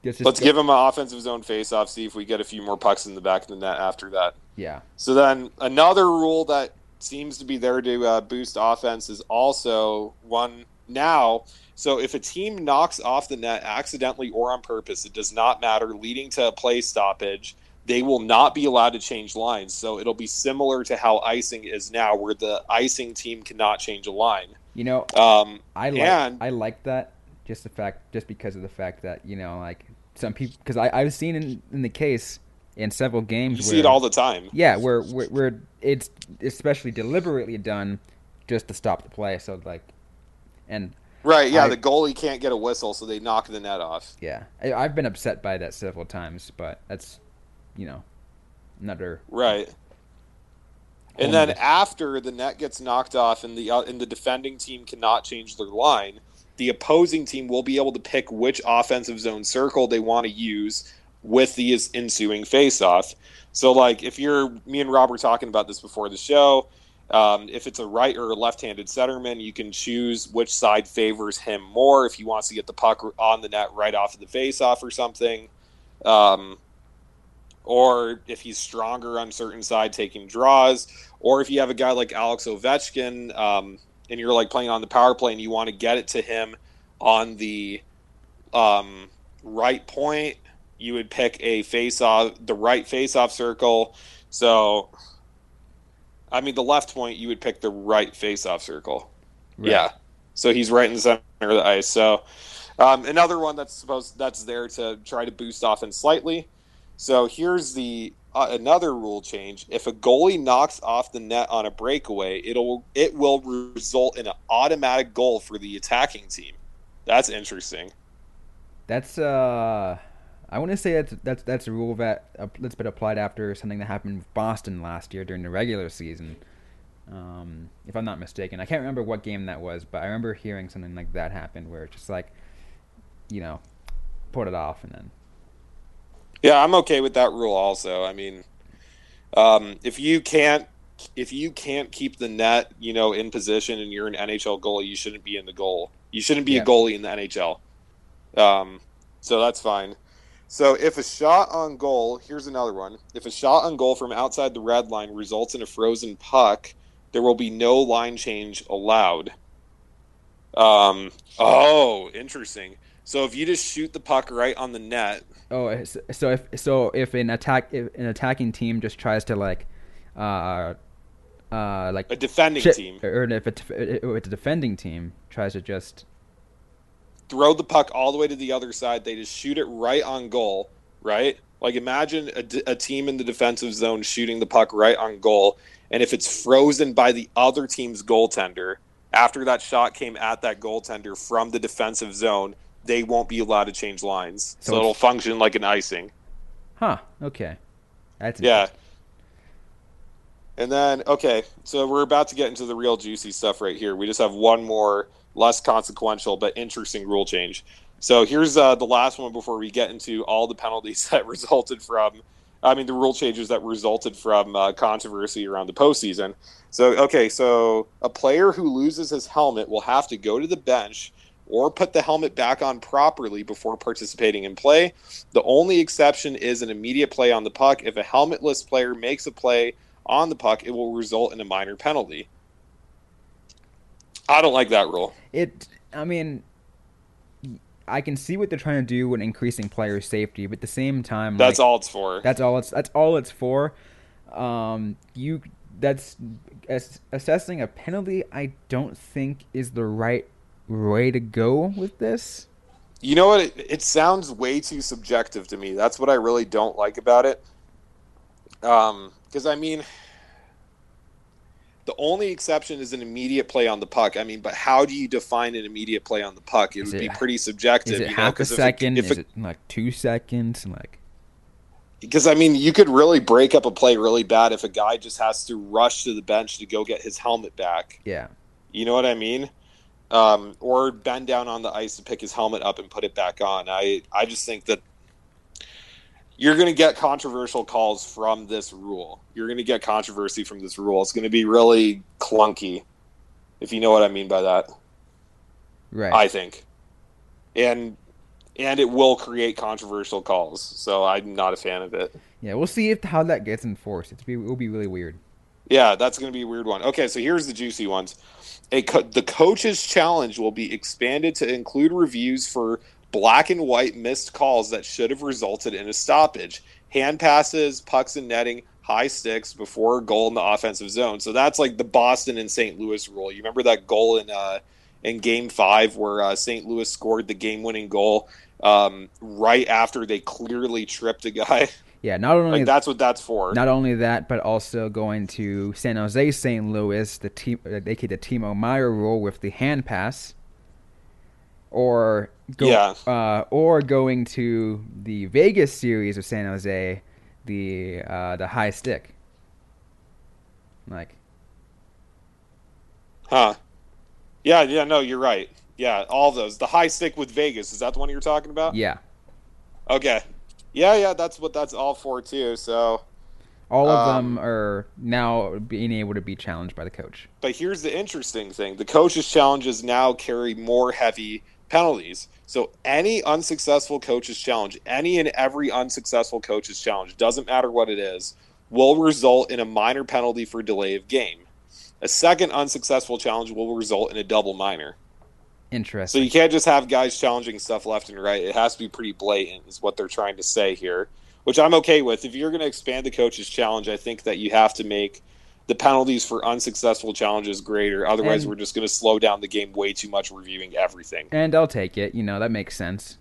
let's, give him an offensive zone face off. See if we get a few more pucks in the back of the net after that. Yeah. So then another rule that seems to be there to uh, boost offense is also one now. So if a team knocks off the net accidentally or on purpose, it does not matter, leading to a play stoppage. They will not be allowed to change lines. So it'll be similar to how icing is now, where the icing team cannot change a line. You know, um, I like and, I like that just the fact, just because of the fact that you know, like some people, because I I've seen in in the case in several games. You where, see it all the time. Yeah, where, where where it's especially deliberately done just to stop the play. So like, and right, yeah, I, the goalie can't get a whistle, so they knock the net off. Yeah, I, have been upset by that several times, but that's you know another right. And then after the net gets knocked off and the uh, and the defending team cannot change their line, the opposing team will be able to pick which offensive zone circle they want to use with the ensuing face-off. So, like, if you're me and Rob were talking about this before the show, um, if it's a right or a left-handed centerman, you can choose which side favors him more. If he wants to get the puck on the net right off of the face-off or something, um, or if he's stronger on certain side taking draws, or if you have a guy like Alex Ovechkin um, and you're like playing on the power play and you want to get it to him on the um, right point you would pick a face off the right face off circle. So I mean the left point you would pick the right face off circle. Right. Yeah. So he's right in the center of the ice. So um, another one that's supposed that's there to try to boost offense slightly. So here's the uh, another rule change. If a goalie knocks off the net on a breakaway, it'll it will result in an automatic goal for the attacking team. That's interesting. That's uh I want to say that's that's that's a rule that uh, that's been applied after something that happened with Boston last year during the regular season. Um, if I'm not mistaken, I can't remember what game that was, but I remember hearing something like that happen where it's just like, you know, put it off and then. Yeah, I'm okay with that rule. Also, I mean, um, if you can't if you can't keep the net, you know, in position and you're an NHL goalie, you shouldn't be in the goal. You shouldn't be yeah. a goalie in the NHL. Um, so that's fine. So if a shot on goal, here's another one. If a shot on goal from outside the red line results in a frozen puck, there will be no line change allowed. Um, oh, interesting. So if you just shoot the puck right on the net. Oh, so if so if an attack if an attacking team just tries to like uh uh like a defending team or if a, if a defending team tries to just throw the puck all the way to the other side. They just shoot it right on goal, right? Like imagine a, a, team in the defensive zone shooting the puck right on goal, and if it's frozen by the other team's goaltender after that shot came at that goaltender from the defensive zone, they won't be allowed to change lines. So, so it'll function like an icing. Huh. Okay. That's yeah. And then okay, so we're about to get into the real juicy stuff right here. We just have one more less consequential but interesting rule change. So here's uh, the last one before we get into all the penalties that resulted from, I mean, the rule changes that resulted from uh, controversy around the postseason. So, okay, so a player who loses his helmet will have to go to the bench or put the helmet back on properly before participating in play. The only exception is an immediate play on the puck. If a helmetless player makes a play on the puck, it will result in a minor penalty. I don't like that rule. It, I mean, I can see what they're trying to do when increasing player safety, but at the same time, That's like, all it's for. That's all it's. That's all it's for. Um, you. That's ass- assessing a penalty. I don't think is the right way to go with this. You know what? It, it sounds way too subjective to me. That's what I really don't like about it. Um, because I mean, the only exception is an immediate play on the puck. I mean, but how do you define an immediate play on the puck? It Is would it- be pretty subjective. Is it you know, half a second? If is it, it like two seconds? Like because I mean, you could really break up a play really bad if a guy just has to rush to the bench to go get his helmet back. yeah, You know what I mean? Um, or bend down on the ice to pick his helmet up and put it back on. I I just think that you're going to get controversial calls from this rule. You're going to get controversy from this rule. It's going to be really clunky, if you know what I mean by that. right. I think, and and it will create controversial calls. So I'm not a fan of it. yeah, we'll see if how that gets enforced. It's be, it'll be really weird. Yeah, that's going to be a weird one. Okay, so here's the juicy ones. Co- the coaches challenge will be expanded to include reviews for black and white missed calls that should have resulted in a stoppage, hand passes, pucks and netting, high sticks before a goal in the offensive zone. So that's like the Boston and St. Louis rule. You remember that goal in uh, in Game Five where uh, St. Louis scored the game-winning goal um, right after they clearly tripped a guy. Yeah, not only like that's what that's for. not only that, but also going to San Jose, St. Louis, the team, uh, they keep the Timo Meier rule with the hand pass, or go, Yeah. uh, or going to the Vegas series of San Jose, the uh, the high stick. Like, Huh. Yeah, yeah, no, you're right. Yeah, all those. The high stick with Vegas, is that the one you're talking about? yeah, Okay. Yeah, yeah, that's what that's all for too. So, all of Um, them are now being able to be challenged by the coach. but here's the interesting thing. The coaches challenges now carry more heavy penalties. So any unsuccessful coach's challenge, any and every unsuccessful coach's challenge, doesn't matter what it is, will result in a minor penalty for delay of game. A second unsuccessful challenge will result in a double minor. So you can't just have guys challenging stuff left and right. It has to be pretty blatant, is what they're trying to say here, which I'm okay with. If you're going to expand the coach's challenge, I think that you have to make the penalties for unsuccessful challenges greater. Otherwise, And- we're just going to slow down the game way too much reviewing everything. and I'll take it. You know that makes sense.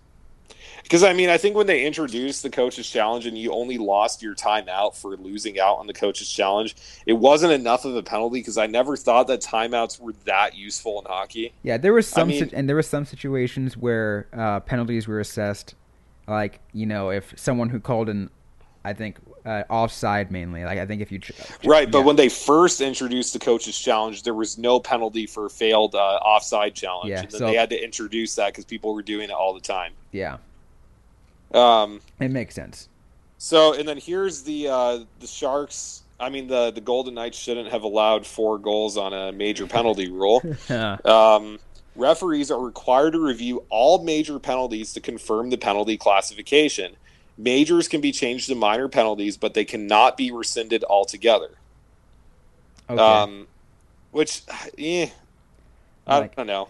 Because, I mean, I think when they introduced the coaches challenge and you only lost your timeout for losing out on the coaches challenge, it wasn't enough of a penalty because I never thought that timeouts were that useful in hockey. Yeah, there was some, mean- sit- and there were some situations where uh, penalties were assessed, like you know, if someone who called an, I think uh, offside mainly. Like I think if you, Right, but yeah. when they first introduced the coaches challenge, there was no penalty for failed uh, offside challenge, Yeah, and then so- they had to introduce that because people were doing it all the time. yeah, Um, it makes sense. so, and then here's the uh, the Sharks. I mean, the the Golden Knights shouldn't have allowed four goals on a major penalty rule. Um, referees are required to review all major penalties to confirm the penalty classification. Majors can be changed to minor penalties, but they cannot be rescinded altogether. okay, Um, which, eh, I Like- don't know.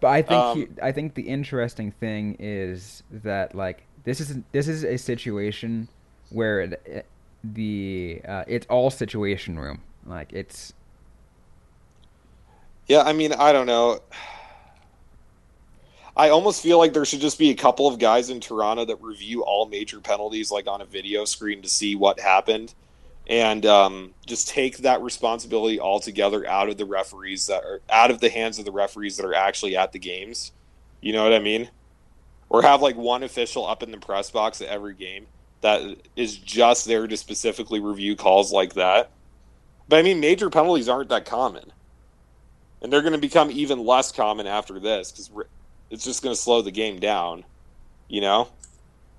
But I think um, he, I think the interesting thing is that like this is this is a situation where the uh, it's all situation room. Like it's Yeah, I mean, I don't know. I almost feel like there should just be a couple of guys in Toronto that review all major penalties, like on a video screen, to see what happened, and um, just take that responsibility altogether out of the referees that are out of the hands of the referees that are actually at the games. You know what I mean? Or have like one official up in the press box at every game that is just there to specifically review calls like that. But I mean, major penalties aren't that common and they're going to become even less common after this because it's just going to slow the game down. You know,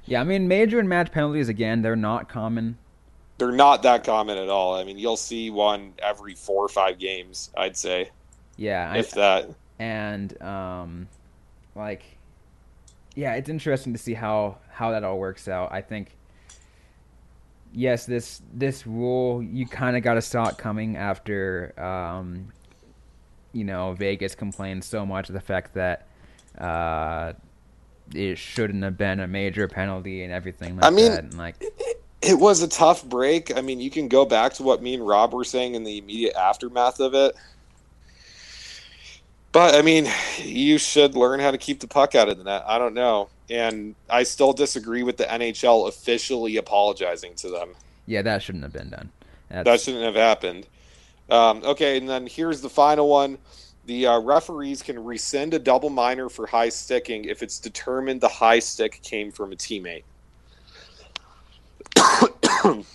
yeah. I mean, major and match penalties again. They're not common. they're not that common at all. I mean, you'll see one every four or five games, I'd say, Yeah, I, if that. and um, like, yeah, it's interesting to see how how that all works out. I think yes, this this rule you kind of got to saw it coming after um, you know Vegas complained so much of the fact that uh, it shouldn't have been a major penalty and everything like I mean, that. And like, It was a tough break. I mean, you can go back to what me and Rob were saying in the immediate aftermath of it. But I mean, you should learn how to keep the puck out of the net. I don't know. And I still disagree with the NHL officially apologizing to them. yeah, that shouldn't have been done. That's, That shouldn't have happened. Um, okay, and then here's the final one. The uh, referees can rescind a double minor for high sticking if it's determined the high stick came from a teammate.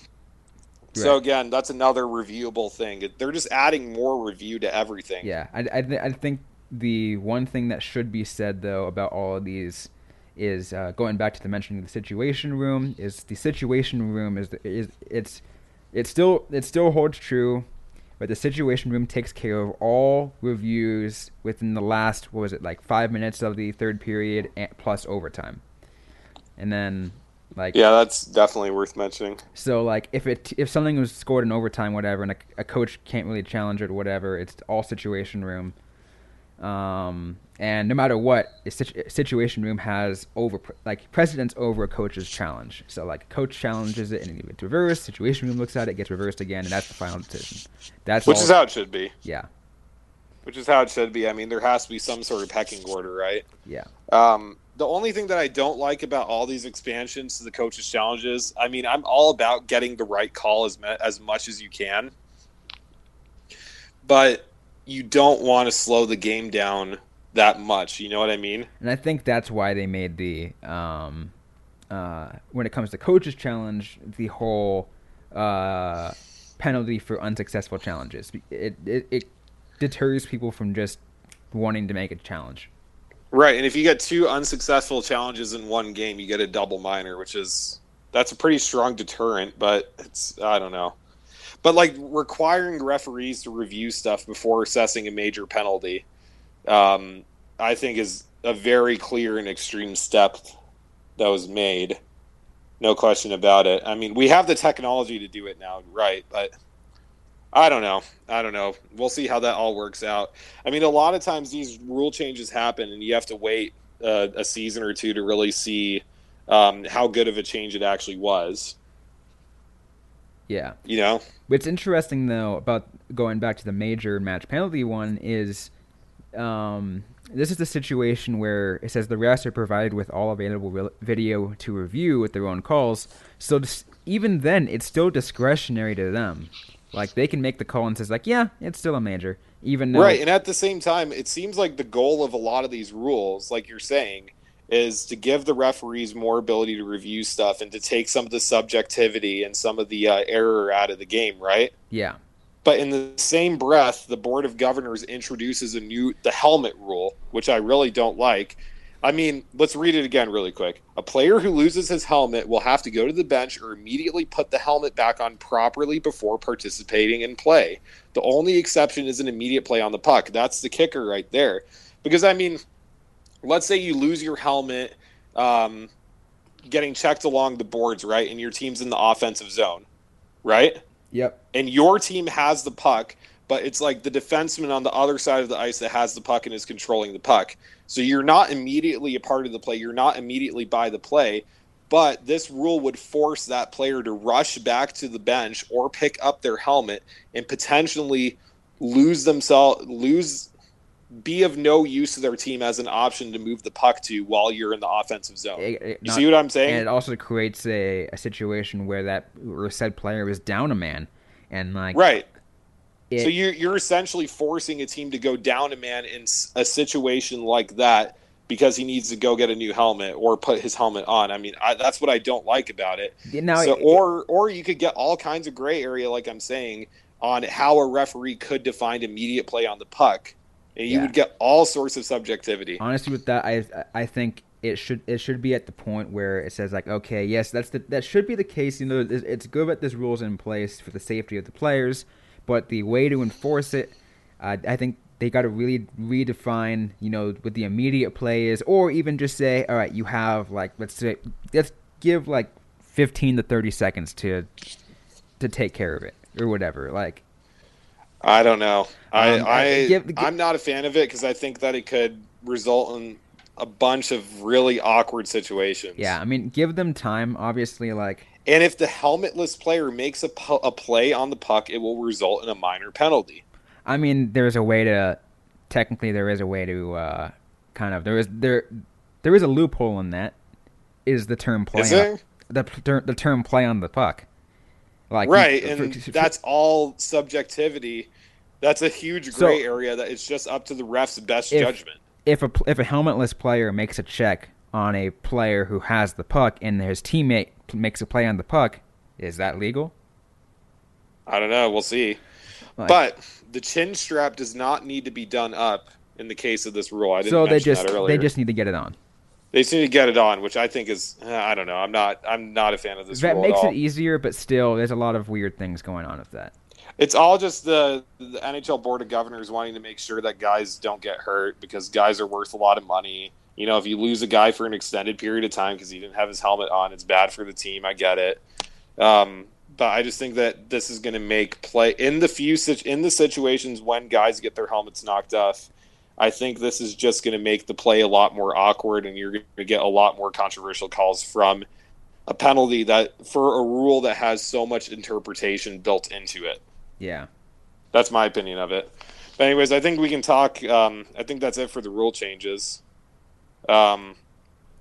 So again, that's another reviewable thing. They're just adding more review to everything. Yeah, I, I, th- I think the one thing that should be said though about all of these is uh, going back to the mentioning of the situation room is the situation room is the, is it's it still it still holds true, but the situation room takes care of all reviews within the last what was it like five minutes of the third period plus overtime, and then like Yeah, that's definitely worth mentioning. so like if it if something was scored in overtime, whatever, and a, a coach can't really challenge it, whatever, it's all situation room. Um, and no matter what, a situ- situation room has over like precedence over a coach's challenge. So like coach challenges it and it gets reversed. Situation room looks at it, gets reversed again, and that's the final decision. That's Which all, is how it should be. yeah, Which is how it should be. I mean, there has to be some sort of pecking order, right? yeah, Um, the only thing that I don't like about all these expansions to the coaches' challenges, I mean, I'm all about getting the right call as as much as you can, but you don't want to slow the game down that much. You know what I mean? and I think that's why they made the um, uh, when it comes to coaches challenge, the whole uh, penalty for unsuccessful challenges. It, it it deters people from just wanting to make a challenge. Right. And if you get two unsuccessful challenges in one game, you get a double minor, which is that's a pretty strong deterrent. But it's I don't know. But like requiring referees to review stuff before assessing a major penalty, um, I think is a very clear and extreme step that was made. No question about it. I mean, we have the technology to do it now, right? But I don't know. I don't know. We'll see how that all works out. I mean, a lot of times these rule changes happen, and you have to wait uh, a season or two to really see um, how good of a change it actually was. Yeah. You know? What's interesting though about going back to the major match penalty one is um, this is the situation where it says the refs are provided with all available re- video to review with their own calls. So dis- even then, it's still discretionary to them. Like they can make the call and says like, yeah, it's still a major, even though Right. And at the same time, it seems like the goal of a lot of these rules, like you're saying, is to give the referees more ability to review stuff and to take some of the subjectivity and some of the uh, error out of the game, right? yeah, But in the same breath, the board of governors introduces a new the helmet rule, which I really don't like. I mean, let's read it again really quick. A player who loses his helmet will have to go to the bench or immediately put the helmet back on properly before participating in play. The only exception is an immediate play on the puck. That's the kicker right there. Because I mean, let's say you lose your helmet um, getting checked along the boards, right? And your team's in the offensive zone, right? yep, and your team has the puck, but it's like the defenseman on the other side of the ice that has the puck and is controlling the puck. So you're not immediately a part of the play. You're not immediately by the play, but this rule would force that player to rush back to the bench or pick up their helmet and potentially lose themselves lose be of no use to their team as an option to move the puck to while you're in the offensive zone. It- it you not- see what I'm saying? and it also creates a, a situation where that where said player is down a man, and like right. it- so you're you're essentially forcing a team to go down a man in a situation like that because he needs to go get a new helmet or put his helmet on. I mean, I, that's what I don't like about it. now so, or or you could get all kinds of gray area, like I'm saying, on how a referee could define immediate play on the puck, you Yeah. would get all sorts of subjectivity. honestly with that i i think it should it should be at the point where it says like okay yes that's the that should be the case you know it's good that this rules in place for the safety of the players but the way to enforce it uh, i think they got to really redefine, you know, with the immediate plays, or even just say, all right, you have like let's say let's give like fifteen to thirty seconds to to take care of it or whatever. Like I don't know. I, Um, I give- give- I'm not a fan of it because I think that it could result in a bunch of really awkward situations. yeah, I mean, give them time. Obviously, like And if the helmetless player makes a, pu- a play on the puck, it will result in a minor penalty. I mean, there's a way to technically there is a way to uh, kind of there is there there is a loophole in that is the term play Is on- there? the the term play on the puck. Like right, for- and for- that's all subjectivity. That's a huge So- gray area that it's just up to the ref's best If- judgment. if a if a helmetless player makes a check on a player who has the puck and his teammate makes a play on the puck, is that legal? I don't know. We'll see. Like- but the chin strap does not need to be done up in the case of this rule. I didn't so they just that earlier. they just need to get it on. They seem to get it on, which I think is uh, I don't know. I'm not I'm not a fan of this That makes it easier, but still, there's a lot of weird things going on with that. It's all just the the NHL board of governors wanting to make sure that guys don't get hurt because guys are worth a lot of money. You know, if you lose a guy for an extended period of time because he didn't have his helmet on, it's bad for the team. I get it. Um, but I just think that this is going to make play in the few in the situations when guys get their helmets knocked off. I think this is just going to make the play a lot more awkward, and you're going to get a lot more controversial calls from a penalty that for a rule that has so much interpretation built into it. Yeah. That's my opinion of it. But anyways, I think we can talk. Um, I think that's it for the rule changes. Um,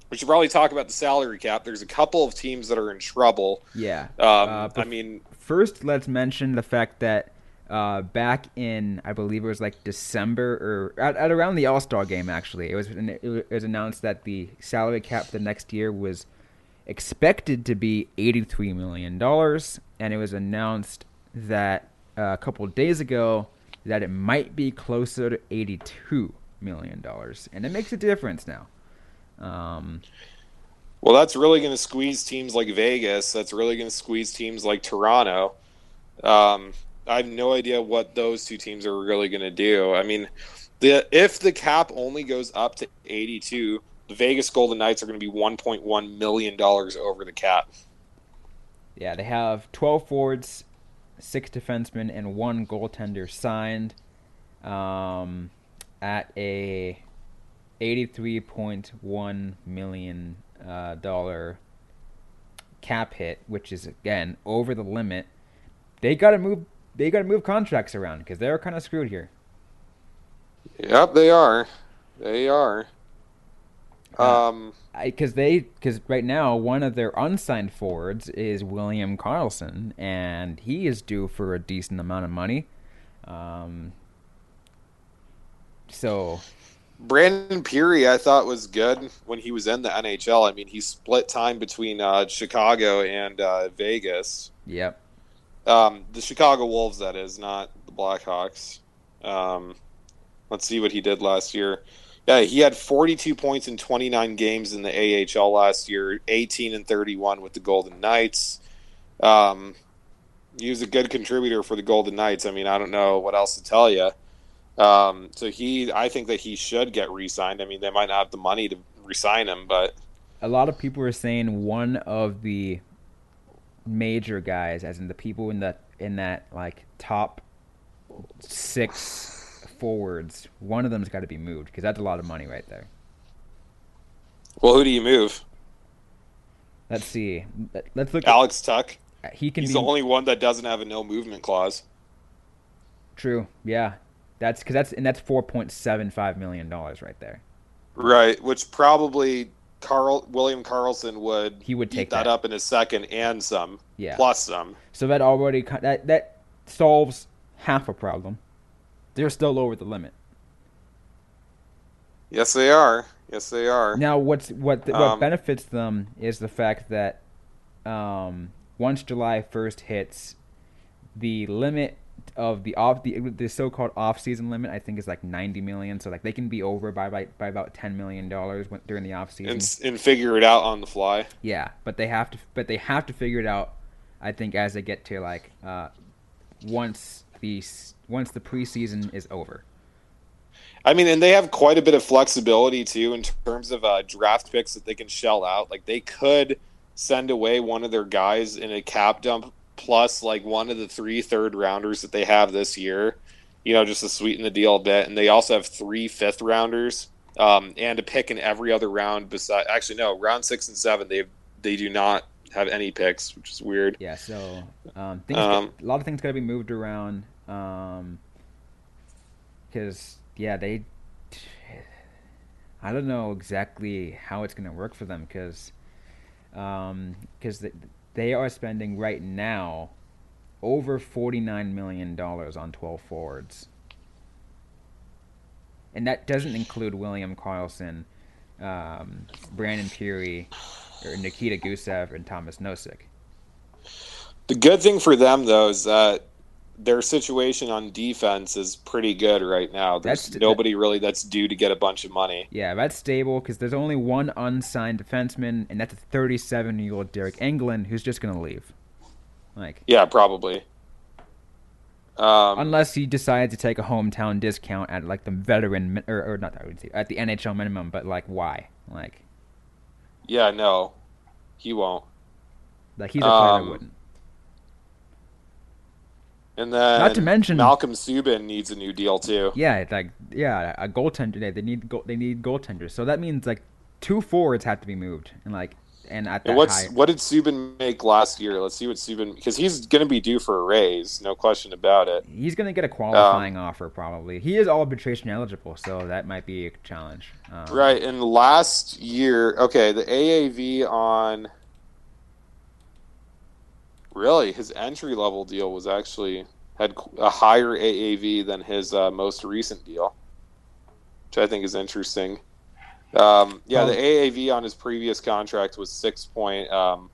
we should probably talk about the salary cap. There's a couple of teams that are in trouble. Yeah. Um, Uh, I mean, First, let's mention the fact that uh, back in, I believe it was like December or at, at around the All Star game, actually, it was it was announced that the salary cap for the next year was expected to be eighty three million dollars, and it was announced that uh, a couple days ago that it might be closer to eighty two million dollars, and it makes a difference now. Um, well, that's really going to squeeze teams like Vegas. That's really going to squeeze teams like Toronto. Um, I have no idea what those two teams are really going to do. I mean, the if the cap only goes up to 82, the Vegas Golden Knights are going to be 1.1 million dollars over the cap. Yeah, they have 12 forwards, six defensemen, and one goaltender signed um, at a 83.1 million uh, dollar cap hit, which is again over the limit. They got to move. They got to move contracts around because they're kind of screwed here. Yep, they are. They are. Uh, Um, because they because right now one of their unsigned forwards is William Karlsson, and he is due for a decent amount of money. Um, so Brandon Pirri, I thought was good when he was in the NHL. I mean, he split time between uh, Chicago and uh, Vegas. yep, Um, the Chicago Wolves, that is, not the Blackhawks. Um, let's see what he did last year. Yeah, he had 42 points in 29 games in the AHL last year, 18 and 31 with the Golden Knights. Um, he was a good contributor for the Golden Knights. I mean, I don't know what else to tell you. Um, so he, I think that he should get re-signed. I mean, they might not have the money to re-sign him, but a lot of people are saying one of the major guys, as in the people in that in that like top six forwards, one of them's got to be moved because that's a lot of money right there. well, who do you move? Let's see. Let- Let's look. At, Alex Tuch. Uh, he can He's be the only one that doesn't have a no movement clause. true. Yeah, that's because that's and that's four point seven five million dollars right there. Right, which probably Carl William Karlsson would He would take that, that. up in a second and some Yeah. plus some. So that already that that solves half a problem. They're still over the limit. Yes, they are. Yes, they are. Now, what's what the, what Um, benefits them is the fact that um, once July first hits, the limit of the off the the so-called off-season limit I think is like 90 million. So like they can be over by by, by about 10 million dollars during the off-season. And, and figure it out on the fly. Yeah, but they have to but they have to figure it out. I think as they get to like uh, once the once the preseason is over. I mean, and they have quite a bit of flexibility too in terms of uh, draft picks that they can shell out. Like they could send away one of their guys in a cap dump plus like one of the three third rounders that they have this year, you know, just to sweeten the deal a bit. And they also have three fifth rounders um, and a pick in every other round. Besides, actually, no, round six and seven, they they do not have any picks, which is weird. Yeah, so um, things um, a lot of things got to be moved around. Um, because yeah, they. I don't know exactly how it's going to work for them because, um, because they, are spending right now over forty nine million dollars on twelve forwards, and that doesn't include William Karlsson, um, Brandon Pirri, or Nikita Gusev, and Thomas Nosek. The good thing for them though is that their situation on defense is pretty good right now. There's that's, nobody really that's due to get a bunch of money. Yeah, that's stable because there's only one unsigned defenseman, and that's a 37 year old Deryk Engelland who's just gonna leave. Like, yeah, probably. Um, Unless he decides to take a hometown discount at like the veteran or, or not, I would say at the NHL minimum, but like why? Like, yeah, no, he won't. Like he's a player um, that wouldn't. And then not to mention Malcolm Subban needs a new deal too. Yeah, like yeah, a goaltender. They, they need go, they need goaltenders. So that means like two forwards have to be moved, and like and at and what's high... what did Subban make last year? Let's see what Subban because he's going to be due for a raise, no question about it. He's going to get a qualifying um, offer probably. He is arbitration eligible, so that might be a challenge. Um, right, and last year, okay, the AAV on really his entry level deal was actually had a higher AAV than his uh, most recent deal, which I think is interesting. Um, yeah, the AAV on his previous contract was six point, um,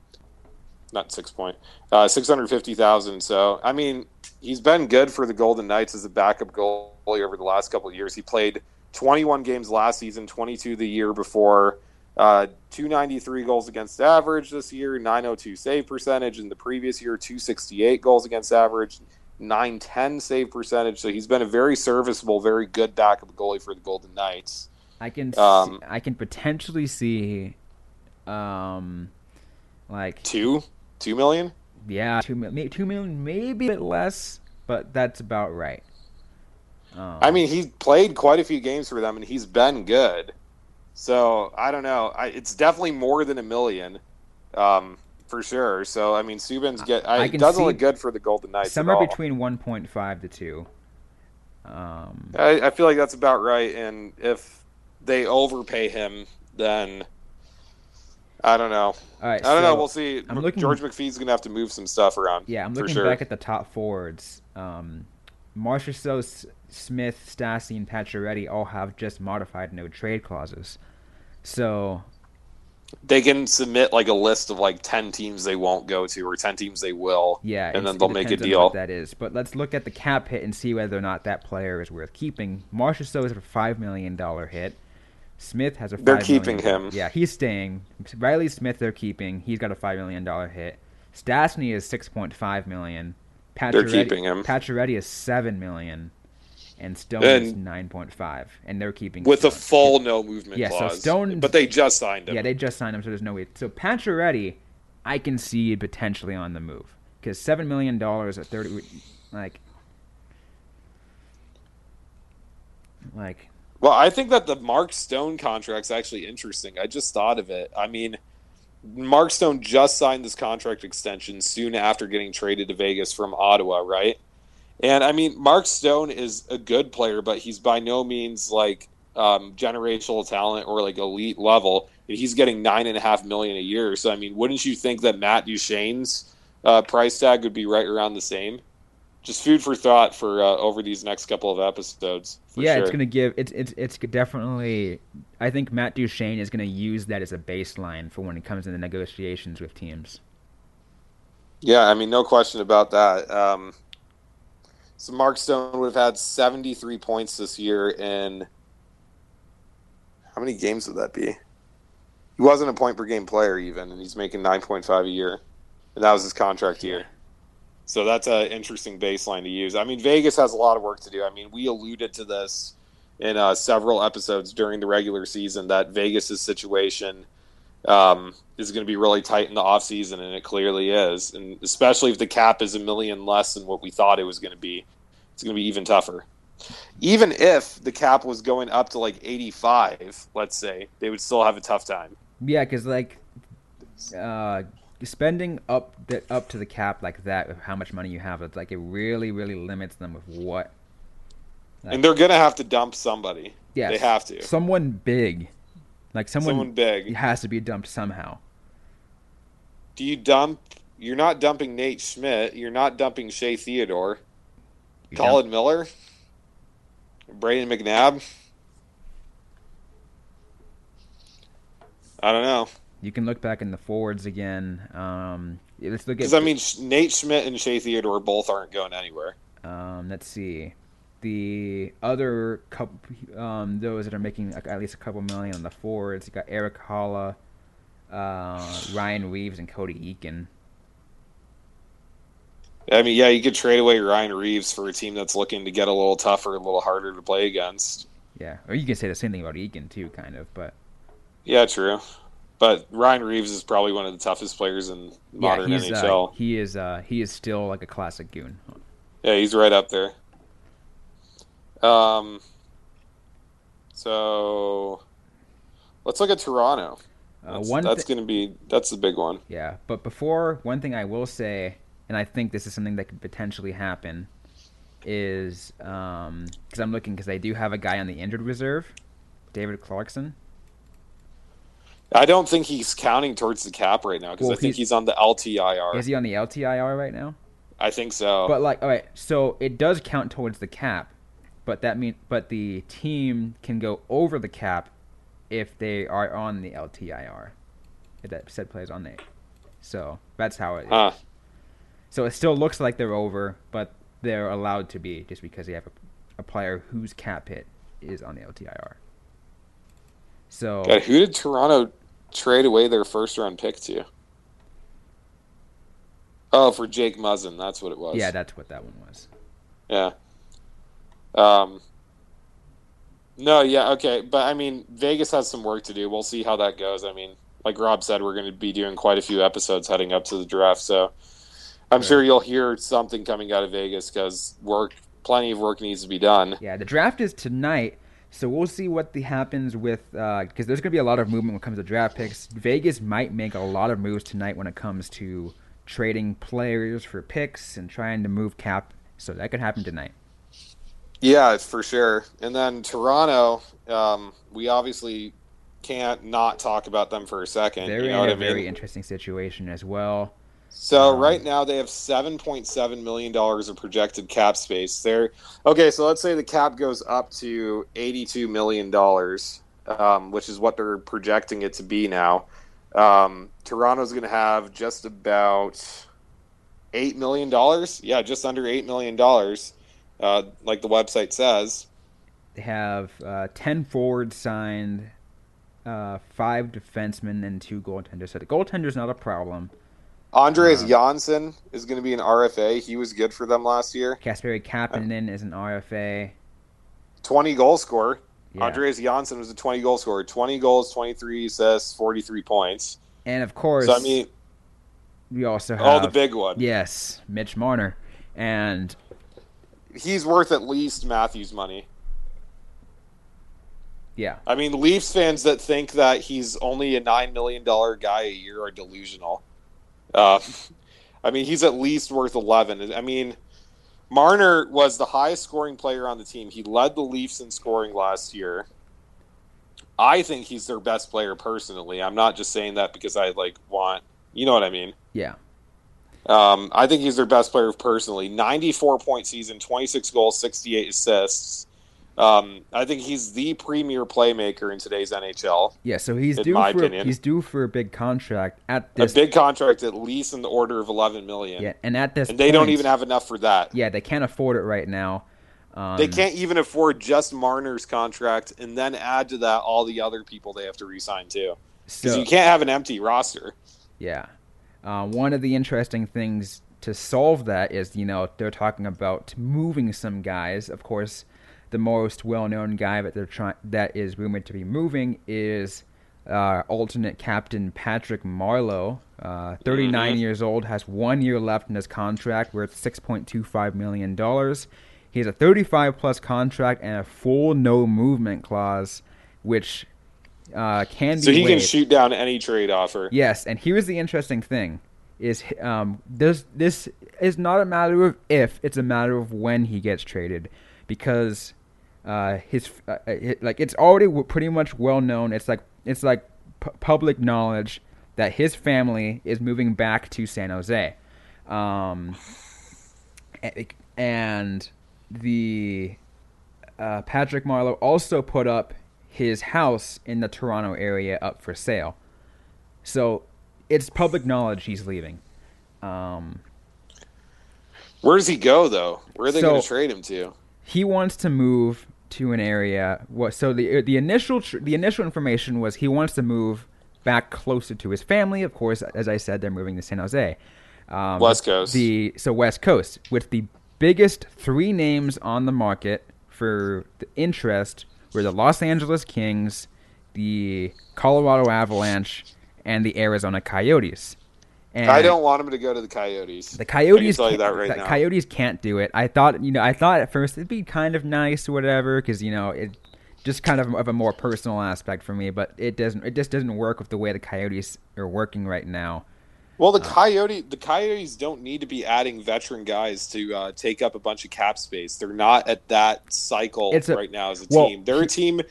not six point, uh, six hundred fifty thousand. So I mean, he's been good for the Golden Knights as a backup goalie over the last couple of years. He played twenty one games last season, twenty two the year before. Uh, 293 goals against average this year, 902 save percentage. In the previous year, 268 goals against average, 910 save percentage. So he's been a very serviceable, very good backup goalie for the Golden Knights. I can um, see, I can potentially see, um, like two two million. Yeah, two million, two million, maybe a bit less, but that's about right. Um, I mean, he's played quite a few games for them, and he's been good. So I don't know. I, it's definitely more than a million, um, for sure. So I mean, Subban's get. I, I it doesn't look good for the Golden Knights. Somewhere between one point five to two. Um, I, I feel like that's about right. And if they overpay him, then I don't know. All right, I don't so know. We'll see. I'm looking, George McPhee's gonna have to move some stuff around. Yeah, I'm looking sure. back at the top forwards. Um, Marchessault, Smith, Stastny, and Pacioretty all have just modified no trade clauses. So they can submit like a list of like 10 teams they won't go to or 10 teams they will yeah and then they'll make a deal. that is. But let's look at the cap hit and see whether or not that player is worth keeping. Marchessault is a five million dollar hit. Smith has a they're keeping million, him. Yeah he's staying. Reilly Smith they're keeping. He's got a five million dollar hit. Stastny is 6.5 million. Pacioretty, they're keeping him. Pacioretty is 7 million and Stone and is nine point five, and they're keeping with Stone. a full no movement yeah, clause. so Stone, but they just signed him. Yeah, they just signed him, so there's no way. So Pacioretty, I can see potentially on the move because seven million dollars at thirty, like, like. Well, I think that the Mark Stone contract's actually interesting. I just thought of it. I mean, Mark Stone just signed this contract extension soon after getting traded to Vegas from Ottawa, right? And I mean, Mark Stone is a good player, but he's by no means like um, generational talent or like elite level. And he's getting nine and a half million a year. So I mean, wouldn't you think that Matt Duchene's uh, price tag would be right around the same? Just food for thought for uh, over these next couple of episodes. yeah, sure. it's gonna give it's it's it's definitely. I think Matt Duchene is gonna use that as a baseline for when it comes into negotiations with teams. Yeah, I mean, no question about that. Um, so Mark Stone would have had 73 points this year in how many games would that be? He wasn't a point per game player even, and he's making 9.5 a year, and that was his contract year. So that's an interesting baseline to use. I mean, Vegas has a lot of work to do. I mean, we alluded to this in uh, several episodes during the regular season that Vegas's situation um, is going to be really tight in the offseason, and it clearly is. And especially if the cap is a million less than what we thought it was going to be, it's going to be even tougher. Even if the cap was going up to like 85, let's say, they would still have a tough time. Yeah, because like uh, spending up the, up to the cap like that with how much money you have, it's like it really, really limits them with what. Like, and they're gonna have to dump somebody. Yeah, they have to. Someone big, like someone, someone big, has to be dumped somehow. Do you dump? You're not dumping Nate Schmidt. You're not dumping Shea Theodore. You're Colin dump- Miller. Brayden McNabb. I don't know. You can look back in the forwards again. Um, let's look at. Because I mean, Nate Schmidt and Shea Theodore both aren't going anywhere. Um, let's see. The other couple, um, those that are making at least a couple million on the forwards, you got Erik Haula, uh, Ryan Reaves, and Cody Eakin. I mean, yeah, you could trade away Ryan Reaves for a team that's looking to get a little tougher, a little harder to play against. Yeah, or you can say the same thing about Eakin too, kind of, but. Yeah, true. But Ryan Reaves is probably one of the toughest players in modern yeah, NHL. Uh, he is. Uh, he is still like a classic goon. Yeah, he's right up there. Um. So, let's look at Toronto. Uh, that's, that's th- going to be that's the big one. Yeah, but before one thing I will say, and I think this is something that could potentially happen, is because um, I'm looking because they do have a guy on the injured reserve, David Clarkson. I don't think he's counting towards the cap right now because well, I think he's, he's on the LTIR. Is he on the LTIR right now? I think so. But like, all right, so it does count towards the cap, but that mean, but the team can go over the cap if they are on the LTIR. If that said plays on there, so that's how it. Huh. Ah. So it still looks like they're over, but they're allowed to be just because they have a, a player whose cap hit is on the LTIR. So God, who did Toronto trade away their first round pick to? Oh, for Jake Muzzin, that's what it was. Yeah, that's what that one was. Yeah. Um. No, yeah, okay, but I mean, Vegas has some work to do. We'll see how that goes. I mean, like Rob said, we're going to be doing quite a few episodes heading up to the draft, so I'm sure you'll hear something coming out of Vegas because work, plenty of work needs to be done. Yeah, the draft is tonight. So we'll see what the happens with because uh, there's going to be a lot of movement when it comes to draft picks. Vegas might make a lot of moves tonight when it comes to trading players for picks and trying to move cap. So that could happen tonight. Yeah, for sure. And then Toronto, um, we obviously can't not talk about them for a second. They're you know in a very interesting situation as well. So um, right now they have seven point seven million dollars of projected cap space. There. Okay, so let's say the cap goes up to eighty two million dollars, um, which is what they're projecting it to be now. Um, Toronto's going to have just about eight million dollars. Yeah, just under eight million dollars, uh, like the website says. They have uh, ten forwards signed, uh, five defensemen, and two goaltenders. So the goaltender's not a problem. Andreas uh, Johnsson is going to be an RFA. He was good for them last year. Kasperi Kapanen is an RFA. 20 goal scorer. Yeah. Andreas Johnsson was a 20 goal scorer. 20 goals, 23 assists, 43 points. And of course, so, I mean, we also have. Oh, the big one. Yes, Mitch Marner. And. He's worth at least Matthews' money. Yeah. I mean, Leafs fans that think that he's only a $9 million guy a year are delusional. Uh, I mean, he's at least worth 11. I mean, Marner was the highest scoring player on the team. He led the Leafs in scoring last year. I think he's their best player personally. I'm not just saying that because I like want, you know what I mean? Yeah. Um, I think he's their best player personally. 94 point season, 26 goals, 68 assists. Um, I think he's the premier playmaker in today's NHL. Yeah, so he's due for opinion. he's due for a big contract at this a big contract at least in the order of 11 million. Yeah, and at this and they point, don't even have enough for that. Yeah, they can't afford it right now. Um, they can't even afford just Marner's contract, and then add to that all the other people they have to resign too, because so, you can't have an empty roster. Yeah, uh, one of the interesting things to solve that is you know they're talking about moving some guys. Of course, the most well-known guy that they're trying that is rumored to be moving is uh, alternate captain Patrick Marleau, uh, 39 Mhm. years old, has one year left in his contract worth 6.25 million dollars. He has a 35 plus contract and a full no movement clause, which uh, can So be he can shoot down any trade offer. Yes, and here's the interesting thing: is um, this this is not a matter of if; it's a matter of when he gets traded, because uh, his uh, it, like it's already pretty much well known. It's like it's like pu- public knowledge that his family is moving back to San Jose, um, and the uh, Patrick Marleau also put up his house in the Toronto area up for sale. So it's public knowledge he's leaving. Um, Where does he go though? Where are they So- going to trade him to? he wants to move to an area. What? So the the initial tr- the initial information was he wants to move back closer to his family. Of course, as I said, they're moving to San Jose. Um, West Coast. The so West Coast with the biggest three names on the market for the interest were the Los Angeles Kings, the Colorado Avalanche, and the Arizona Coyotes. And I don't want him to go to the Coyotes. the Coyotes. Tell you that right the now. Coyotes can't do it. I thought, you know, I thought at first it'd be kind of nice or whatever, because you know it just kind of of a more personal aspect for me. But it doesn't. It just doesn't work with the way the Coyotes are working right now. Well, Uh, the Coyote, the Coyotes don't need to be adding veteran guys to uh, take up a bunch of cap space. They're not at that cycle a- right now as a well, team. They're a team.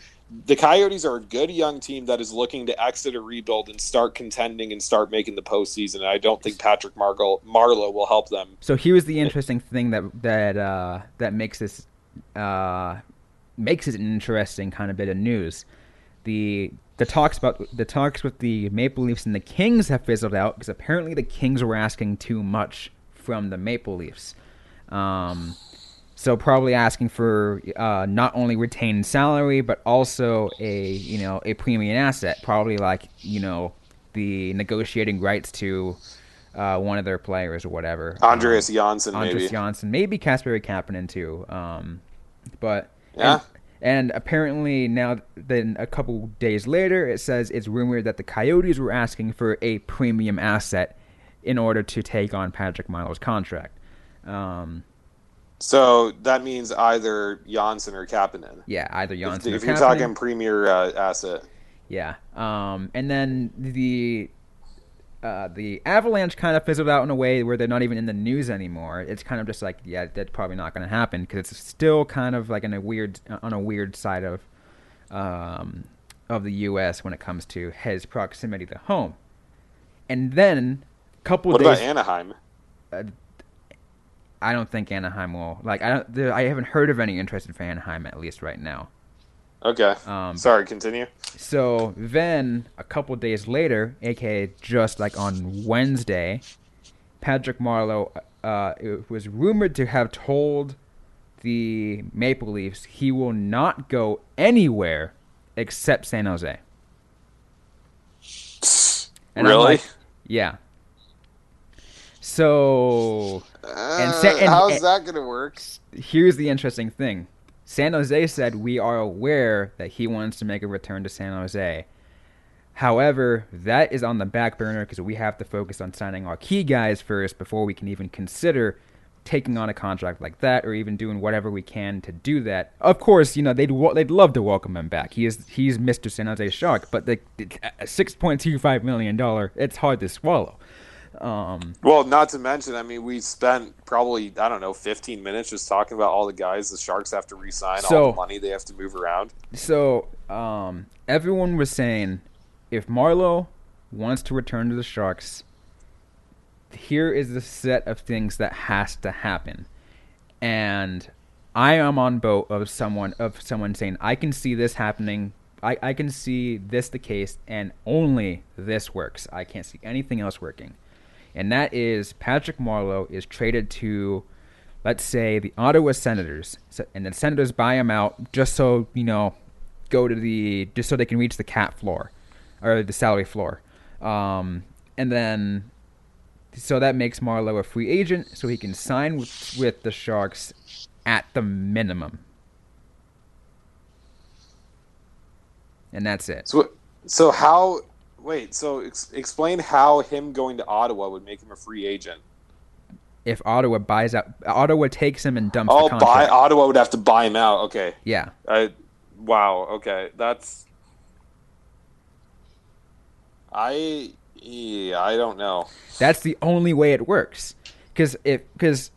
The Coyotes are a good young team that is looking to exit a rebuild and start contending and start making the postseason. And I don't think Patrick Margo, Marleau will help them. So here's the interesting thing that that uh, that makes this uh, makes it an interesting kind of bit of news. The the talks about the talks with the Maple Leafs and the Kings have fizzled out because apparently the Kings were asking too much from the Maple Leafs. Um, so probably asking for uh, not only retained salary but also a you know a premium asset, probably like you know the negotiating rights to uh, one of their players or whatever. Andreas Um, Johnsson, maybe. Andres Johnsson, maybe Kasper Kapanen too. Um, but Yeah. and, and apparently now, then a couple days later, it says it's rumored that the Coyotes were asking for a premium asset in order to take on Patrick Marleau's contract. Um, So that means either Johnsson or Kapanen. yeah, either If, Johnsson or if you're Kapanen. talking premier uh, asset. Yeah. Um, and then the uh, the Avalanche kind of fizzled out in a way where they're not even in the news anymore. It's kind of just like, yeah, that's probably not going to happen because it's still kind of like in a weird on a weird side of um, of the U.S. when it comes to his proximity to home. And then a couple What days. about Anaheim? I don't think Anaheim will like. I don't. I haven't heard of any interest in Anaheim at least right now. Okay. Um, Sorry, continue. So then, a couple days later, aka just like on Wednesday, Patrick Marleau uh, it was rumored to have told the Maple Leafs he will not go anywhere except San Jose. And really? like, yeah. So Uh, Sa- and- how's and- that going to work? here's the interesting thing. San Jose said we are aware that he wants to make a return to San Jose. However, that is on the back burner because we have to focus on signing our key guys first before we can even consider taking on a contract like that or even doing whatever we can to do that. Of course, you know they'd they'd love to welcome him back. He is he's Mr. San Jose Shark, but the six point two five million dollar it's hard to swallow. Um, Well, not to mention, I mean, we spent probably I don't know 15 minutes just talking about all the guys the Sharks have to re-sign, all the money they have to move around. So, um, everyone was saying if Marleau wants to return to the Sharks, here is the set of things that has to happen. And I am on boat of someone of someone saying I can see this happening. I, I can see this the case and only this works. I can't see anything else working and that is Patrick Marleau is traded to, let's say, the Ottawa Senators, and the Senators buy him out just so you know, go to the just so they can reach the cap floor, or the salary floor, um, and then so that makes Marleau a free agent, so he can sign with, with the Sharks at the minimum. And that's it. So, so how Wait. So ex- explain how him going to Ottawa would make him a free agent. If Ottawa buys out, Ottawa takes him and dumps Oh, buy Ottawa would have to buy him out. Okay. yeah, I. Wow. Okay. That's. I. Yeah, I don't know. that's the only way it works. Because if because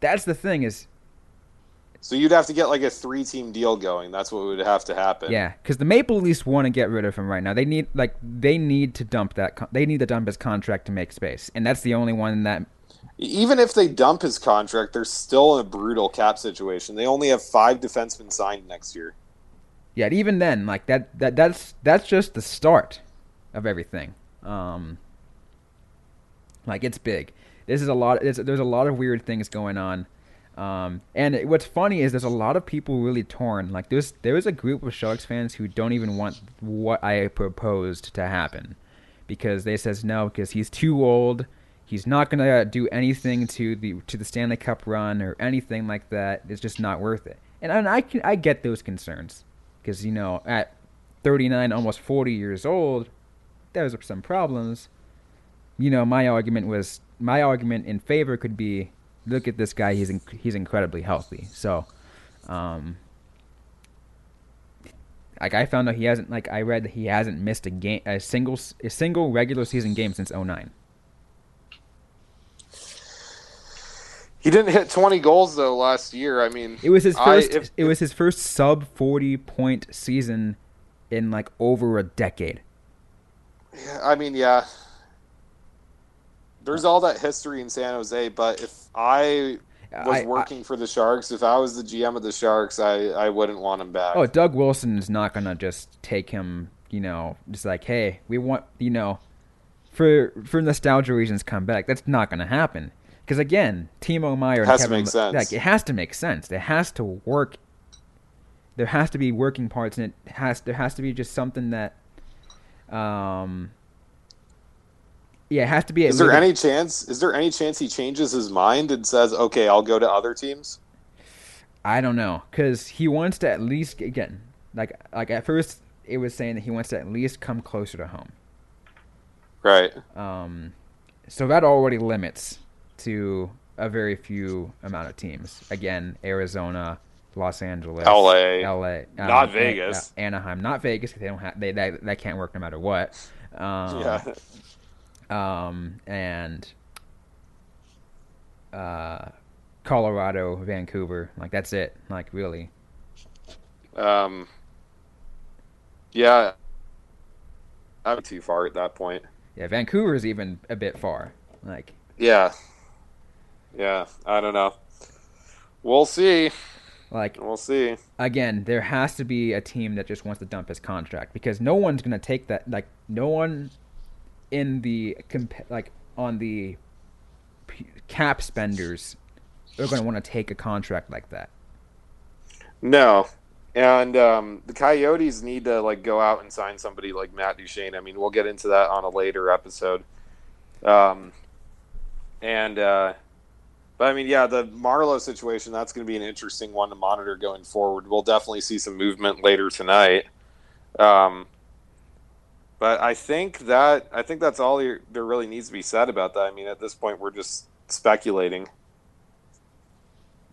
that's the thing is So you'd have to get like a three-team deal going. That's what would have to happen. Yeah, because the Maple Leafs want to get rid of him right now. They need like they need to dump that. Con- they need to dump his contract to make space, and that's the only one that. Even if they dump his contract, they're still in a brutal cap situation. They only have five defensemen signed next year. Yeah, even then, like that. That that's that's just the start of everything. Um, like it's big. This is a lot. It's, there's a lot of weird things going on. Um, and what's funny is there's a lot of people really torn. Like there's there's a group of Sharks fans who don't even want what I proposed to happen because they says no because he's too old. He's not gonna do anything to the to the Stanley Cup run or anything like that. It's just not worth it. And, and I can I get those concerns because you know at 39, almost 40 years old, there's some problems. You know, my argument was my argument in favor could be look at this guy he's in, he's incredibly healthy so um like i found out he hasn't like i read that he hasn't missed a game a single a single regular season game since 09 He didn't hit 20 goals though last year. I mean, it was his I- first if- it was his first sub 40 point season in like over a decade I mean, yeah. There's all that history in San Jose, but if I was I- I- working for the Sharks, if I was the GM of the Sharks, I, I wouldn't want him back. Oh, Doug Wilson is not gonna just take him. You know, just like, hey, we want you know, for for nostalgia reasons, come back. That's not gonna happen. Because again, Timo Meier Has to make sense. like it has to make sense. It has to work. There has to be working parts, and it has there has to be just something that, um, yeah, it has to be. a is there any chance? Is there any chance he changes his mind and says, "Okay, I'll go to other teams"? I don't know, because he wants to at least again, like like at first it was saying that he wants to at least come closer to home. Right. Um, so that already limits to a very few amount of teams. Again, Arizona, Los Angeles, LA. LA, um, Not Vegas. uh, Anaheim, not Vegas. they don't have they that that can't work no matter what. Um, yeah. Um, and uh, Colorado, Vancouver, like that's it. Like really. Um. Yeah. I'm too far at that point. Yeah, Vancouver is even a bit far. Like Yeah. Yeah. I don't know. We'll see. like We'll see. again, there has to be a team that just wants to dump his contract because no one's gonna take that. Like no one in the like on the cap spenders they're gonna want to take a contract like that. No. And um, the Coyotes need to like go out and sign somebody like Matt Duchene. I mean, we'll get into that on a later episode. Um, and uh, but I mean, yeah, the Marleau situation that's going to be an interesting one to monitor going forward. We'll definitely see some movement later tonight. Um, but I think that I think that's all there really needs to be said about that. I mean, at this point, we're just speculating.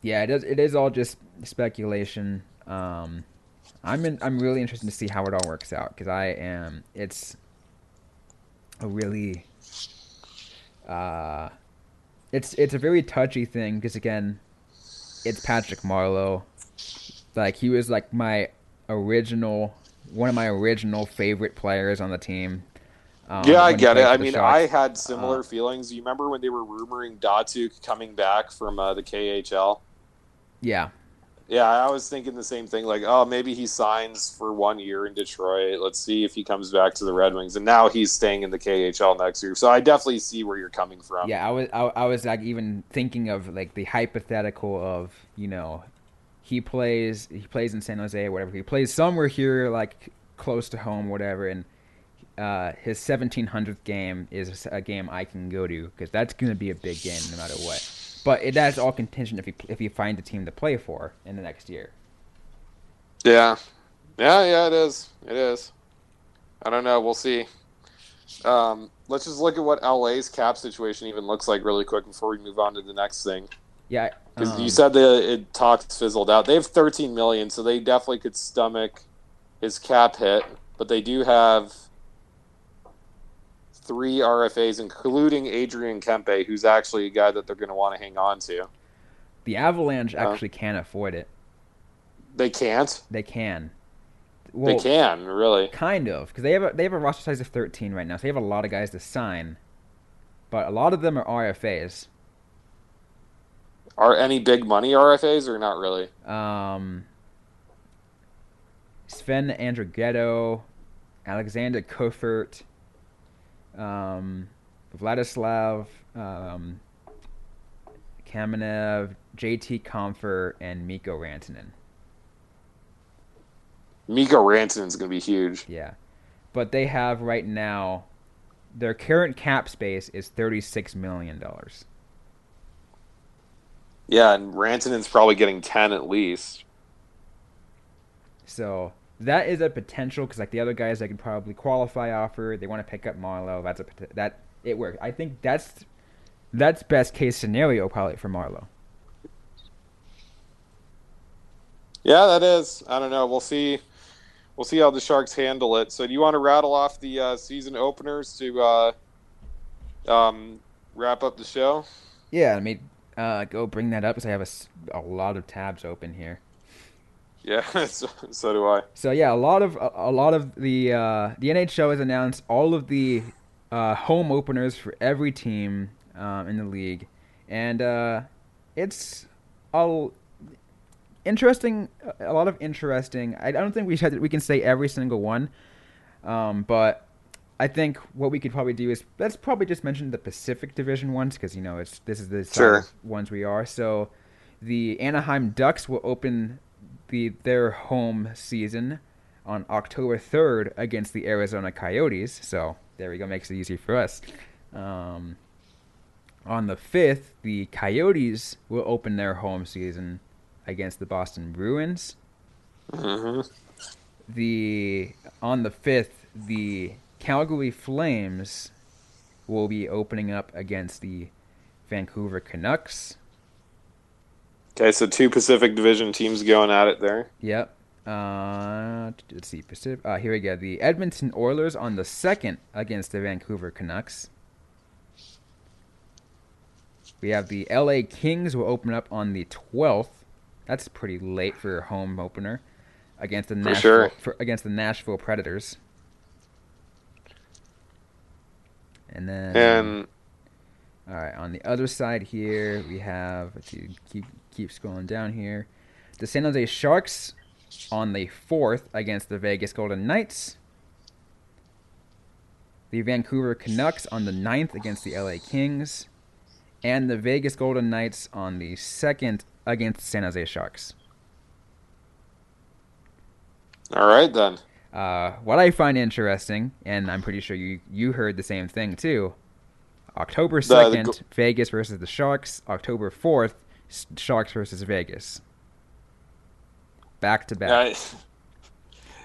Yeah, it is. It is all just speculation. Um, I'm in, I'm really interested to see how it all works out because I am. It's a really. Uh, it's it's a very touchy thing because again, it's Patrick Marleau. Like he was like my original, one of my original favorite players on the team. Um, yeah, I get it. I mean. I had similar Uh, feelings. You remember when they were rumoring Datsyuk coming back from uh, the KHL? yeah, Yeah, I was thinking the same thing. Like, oh, maybe he signs for one year in Detroit. Let's see if he comes back to the Red Wings. And now he's staying in the KHL next year. So I definitely see where you're coming from. Yeah, I was I, I was like even thinking of like the hypothetical of you know, he plays he plays in San Jose or whatever. He plays somewhere here like close to home, whatever, and uh, his 1700th game is a game I can go to because that's going to be a big game no matter what. But it, that's all contingent if he if he finds a team to play for in the next year. Yeah. Yeah, yeah, it is. It is. I don't know. We'll see. Um, let's just look at what LA's cap situation even looks like really quick before we move on to the next thing. Yeah, Because um, you said that it talks fizzled out. They have 13 million, so they definitely could stomach his cap hit. But they do have three RFAs, including Adrian Kempe, who's actually a guy that they're going to want to hang on to. the Avalanche Uh, actually can't afford it. They can't. They can. Well, they can really. Kind of, because they have a they have a roster size of 13 right now, so they have a lot of guys to sign, but a lot of them are RFAs. Are any big money RFAs or not really? Um, Sven Andrighetto, Alexander Kerfoot, um, Vladislav um, Kamenev, JT Compher, and Mikko Rantanen. Mikko Rantanen's going to be huge. Yeah. But they have right now their current cap space is $36 million. Yeah, and Rantanen's probably getting 10 at least. So that is a potential because like the other guys, they could probably qualify offer. They want to pick up Marleau. That's a that it works. I think that's that's best case scenario probably for Marleau. Yeah, that is. I don't know. We'll see. We'll see how the Sharks handle it. So, do you want to rattle off the uh, season openers to uh, um, wrap up the show? Yeah, I me uh, go bring that up because I have a, a lot of tabs open here. Yeah, so, so do I. So yeah, a lot of a, a lot of the uh, the NHL has announced all of the uh, home openers for every team um, in the league, and uh, it's all interesting. A lot of interesting. I, don't think we should, we can say every single one, um, but I think what we could probably do is let's probably just mention the Pacific Division ones because you know it's this is the Sure. ones we are. So the Anaheim Ducks will open the their home season on October 3rd against the Arizona Coyotes. So there we go, makes it easy for us. Um, on the 5th, the Coyotes will open their home season against the Boston Bruins. hmm The on the 5th, the Calgary Flames will be opening up against the Vancouver Canucks. Okay, so two Pacific Division teams going at it there. Yep. Uh, let's see. Pacific. Uh, here we go. The Edmonton Oilers on the second against the Vancouver Canucks. We have the LA Kings will open up on the twelfth. That's pretty late for a home opener against the For Nashville sure. for, against the Nashville Predators. And then And all right, on the other side here, we have let's see, keep keep scrolling down here. The San Jose Sharks on the fourth against the Vegas Golden Knights. The Vancouver Canucks on the ninth against the LA Kings. And the Vegas Golden Knights on the second against the San Jose Sharks. all right then. Uh, what I find interesting, and I'm pretty sure you you heard the same thing too. October second, go- Vegas versus the Sharks. October fourth, Sharks versus Vegas. Back to back.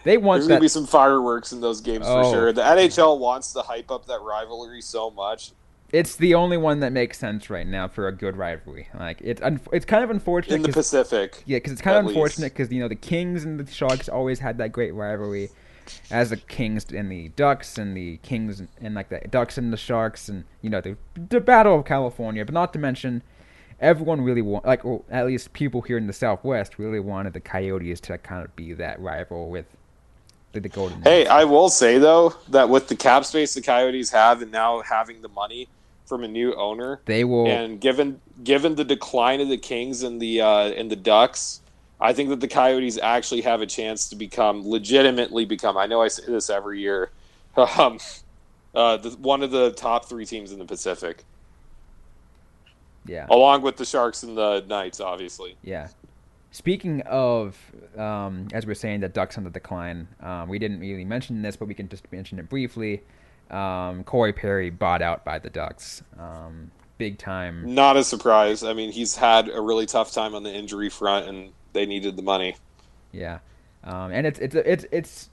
They want there's gonna be some fireworks in those games Oh. for sure. The NHL wants to hype up that rivalry so much It's the only one that makes sense right now for a good rivalry. Like it's un- it's kind of unfortunate. in the Pacific. Yeah, because it's kind of unfortunate because you know the Kings and the Sharks always had that great rivalry, as the Kings and the Ducks and the Kings and, and like the Ducks and the Sharks and you know the the Battle of California. But not to mention, everyone really want like or at least people here in the Southwest really wanted the Coyotes to kind of be that rival with the, the Golden. Hey, I will say though that with the cap space the Coyotes have, and now having the money from a new owner, they will. and given given the decline of the Kings and the uh, and the Ducks, I think that the Coyotes actually have a chance to become legitimately become. I know I say this every year, um, uh, the, one of the top three teams in the Pacific, yeah. along with the Sharks and the Knights, obviously. Yeah. Speaking of, um, as we're saying, the Ducks on the decline, um, we didn't really mention this, but we can just mention it briefly. Um, Corey Perry bought out by the Ducks. Um, big time. Not a surprise. I mean, he's had a really tough time on the injury front, and they needed the money. Yeah. Um, and it's it's it's it's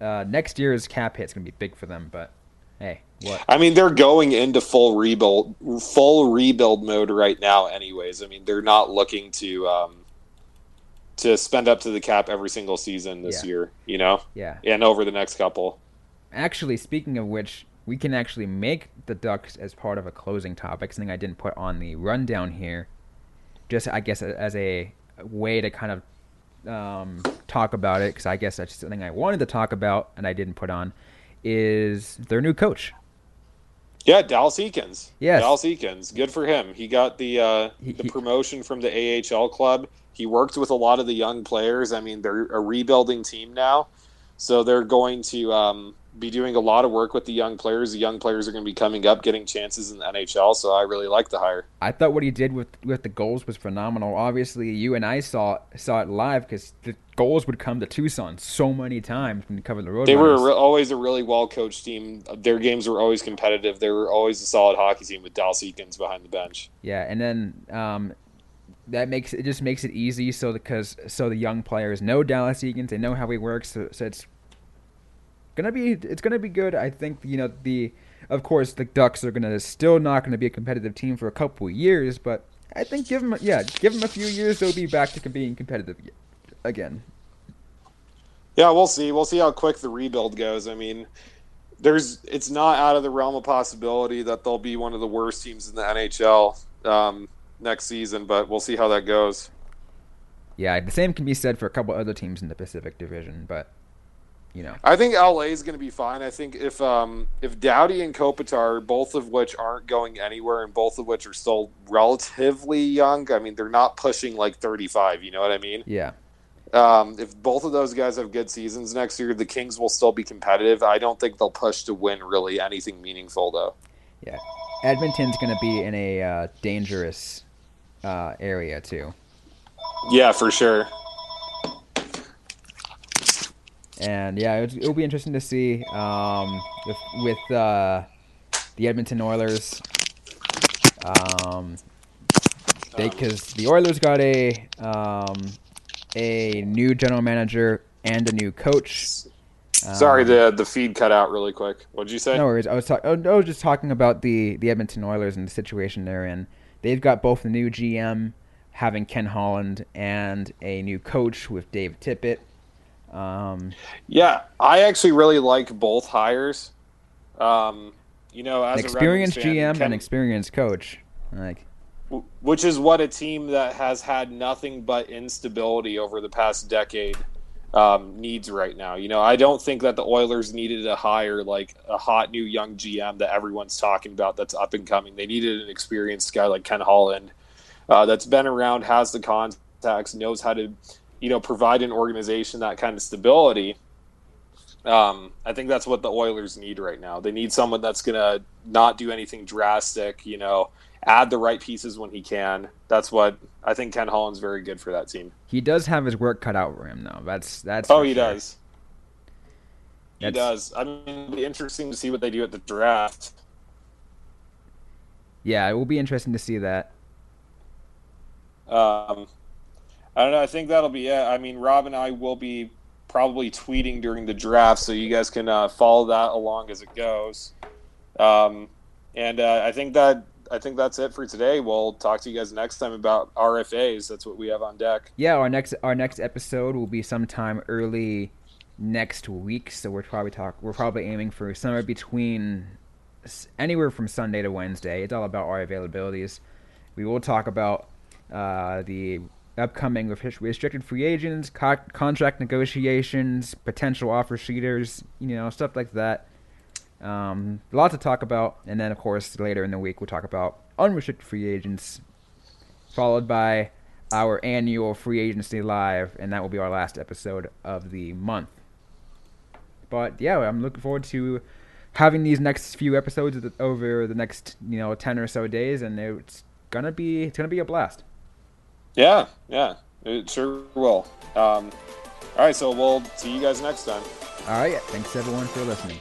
uh, next year's cap hit's gonna be big for them, but hey, what? I mean, they're going into full rebuild, full rebuild mode right now. Anyways, I mean, they're not looking to um, to spend up to the cap every single season this Yeah. year. You know, Yeah. and over the next couple. Actually, speaking of which, we can actually make the Ducks as part of a closing topic. Something I didn't put on the rundown here. Just I guess as a way to kind of um, talk about it, because I guess that's something I wanted to talk about and I didn't put on, is their new coach. Yeah, Dallas Eakins. Yes. Dallas Eakins. Good for him. He got the uh, He- the he- promotion from the AHL club. He worked with a lot of the young players. I mean, they're a rebuilding team now, so they're going to um, be doing a lot of work with the young players. The young players are going to be coming up, getting chances in the NHL. So I really like the hire. I thought what he did with with the goals was phenomenal. Obviously, you and I saw saw it live because the Gulls would come to Tucson so many times when you covered the road. They were runners. re- always a really well coached team. Their games were always competitive. They were always a solid hockey team with Dallas Eakins behind the bench. Yeah, and then um, that makes it just makes it easy so because so the young players know Dallas Eakins, they know how he works, so, so it's gonna be it's gonna be good. I think you know the of course the Ducks are gonna still not gonna be a competitive team for a couple of years, but I think give them yeah give them a few years they'll be back to being competitive again. Yeah, we'll see. We'll see how quick the rebuild goes. I mean, there's it's not out of the realm of possibility that they'll be one of the worst teams in the NHL um, next season, but we'll see how that goes. Yeah, the same can be said for a couple other teams in the Pacific Division, but you know I think LA is going to be fine. I think if um, if Doughty and Kopitar, both of which aren't going anywhere, and both of which are still relatively young. I mean, they're not pushing like 35. You know what I mean? yeah. Um, if both of those guys have good seasons next year, the Kings will still be competitive. I don't think they'll push to win really anything meaningful, though. Yeah, Edmonton's going to be in a uh, dangerous uh, area too. Yeah, for sure. And yeah, it'll, it'll be interesting to see um, with with uh, the Edmonton Oilers. Um, because the Oilers got a um, a new general manager and a new coach. Sorry, Um, the the feed cut out really quick. What did you say? No worries. I was talking. I was just talking about the the Edmonton Oilers and the situation they're in. They've got both the new GM, having Ken Holland, and a new coach with Dave Tippett. Um, Yeah, I actually really like both hires. Um, you know, as an a Red experienced fan, GM Ken- and experienced coach. Like, which is what a team that has had nothing but instability over the past decade um, needs right now. You know, I don't think that the Oilers needed to hire like a hot new young GM that everyone's talking about that's up and coming. They needed an experienced guy like Ken Holland uh, that's been around, has the contacts, knows how to, you know, provide an organization that kind of stability. Um, I think that's what the Oilers need right now. They need someone that's going to not do anything drastic, you know, add the right pieces when he can. That's what I think Ken Holland's very good for that team. he does have his work cut out for him, though. That's that's. Oh, he sure. does. He does. I mean, it'll be interesting to see what they do at the draft. Yeah, it will be interesting to see that. Um, I don't know. I think that'll be it. I mean, Rob and I will be probably tweeting during the draft, so you guys can uh, follow that along as it goes. Um, and uh, I think that I think that's it for today. We'll talk to you guys next time about RFAs. That's what we have on deck. Yeah, our next our next episode will be sometime early next week. So we're probably talk we're probably aiming for somewhere between anywhere from Sunday to Wednesday. It's all about our availabilities. We will talk about uh, the upcoming restri- restricted free agents, co- contract negotiations, potential offer sheeters, you know, stuff like that. Um, a lot to talk about, and then of course later in the week we'll talk about unrestricted free agents, followed by our annual free agency live, and that will be our last episode of the month. But yeah, I'm looking forward to having these next few episodes over the next you know ten or so days, and it's gonna be it's gonna be a blast. Yeah, yeah, it sure will. Um, all right, so we'll see you guys next time. All right, thanks everyone for listening.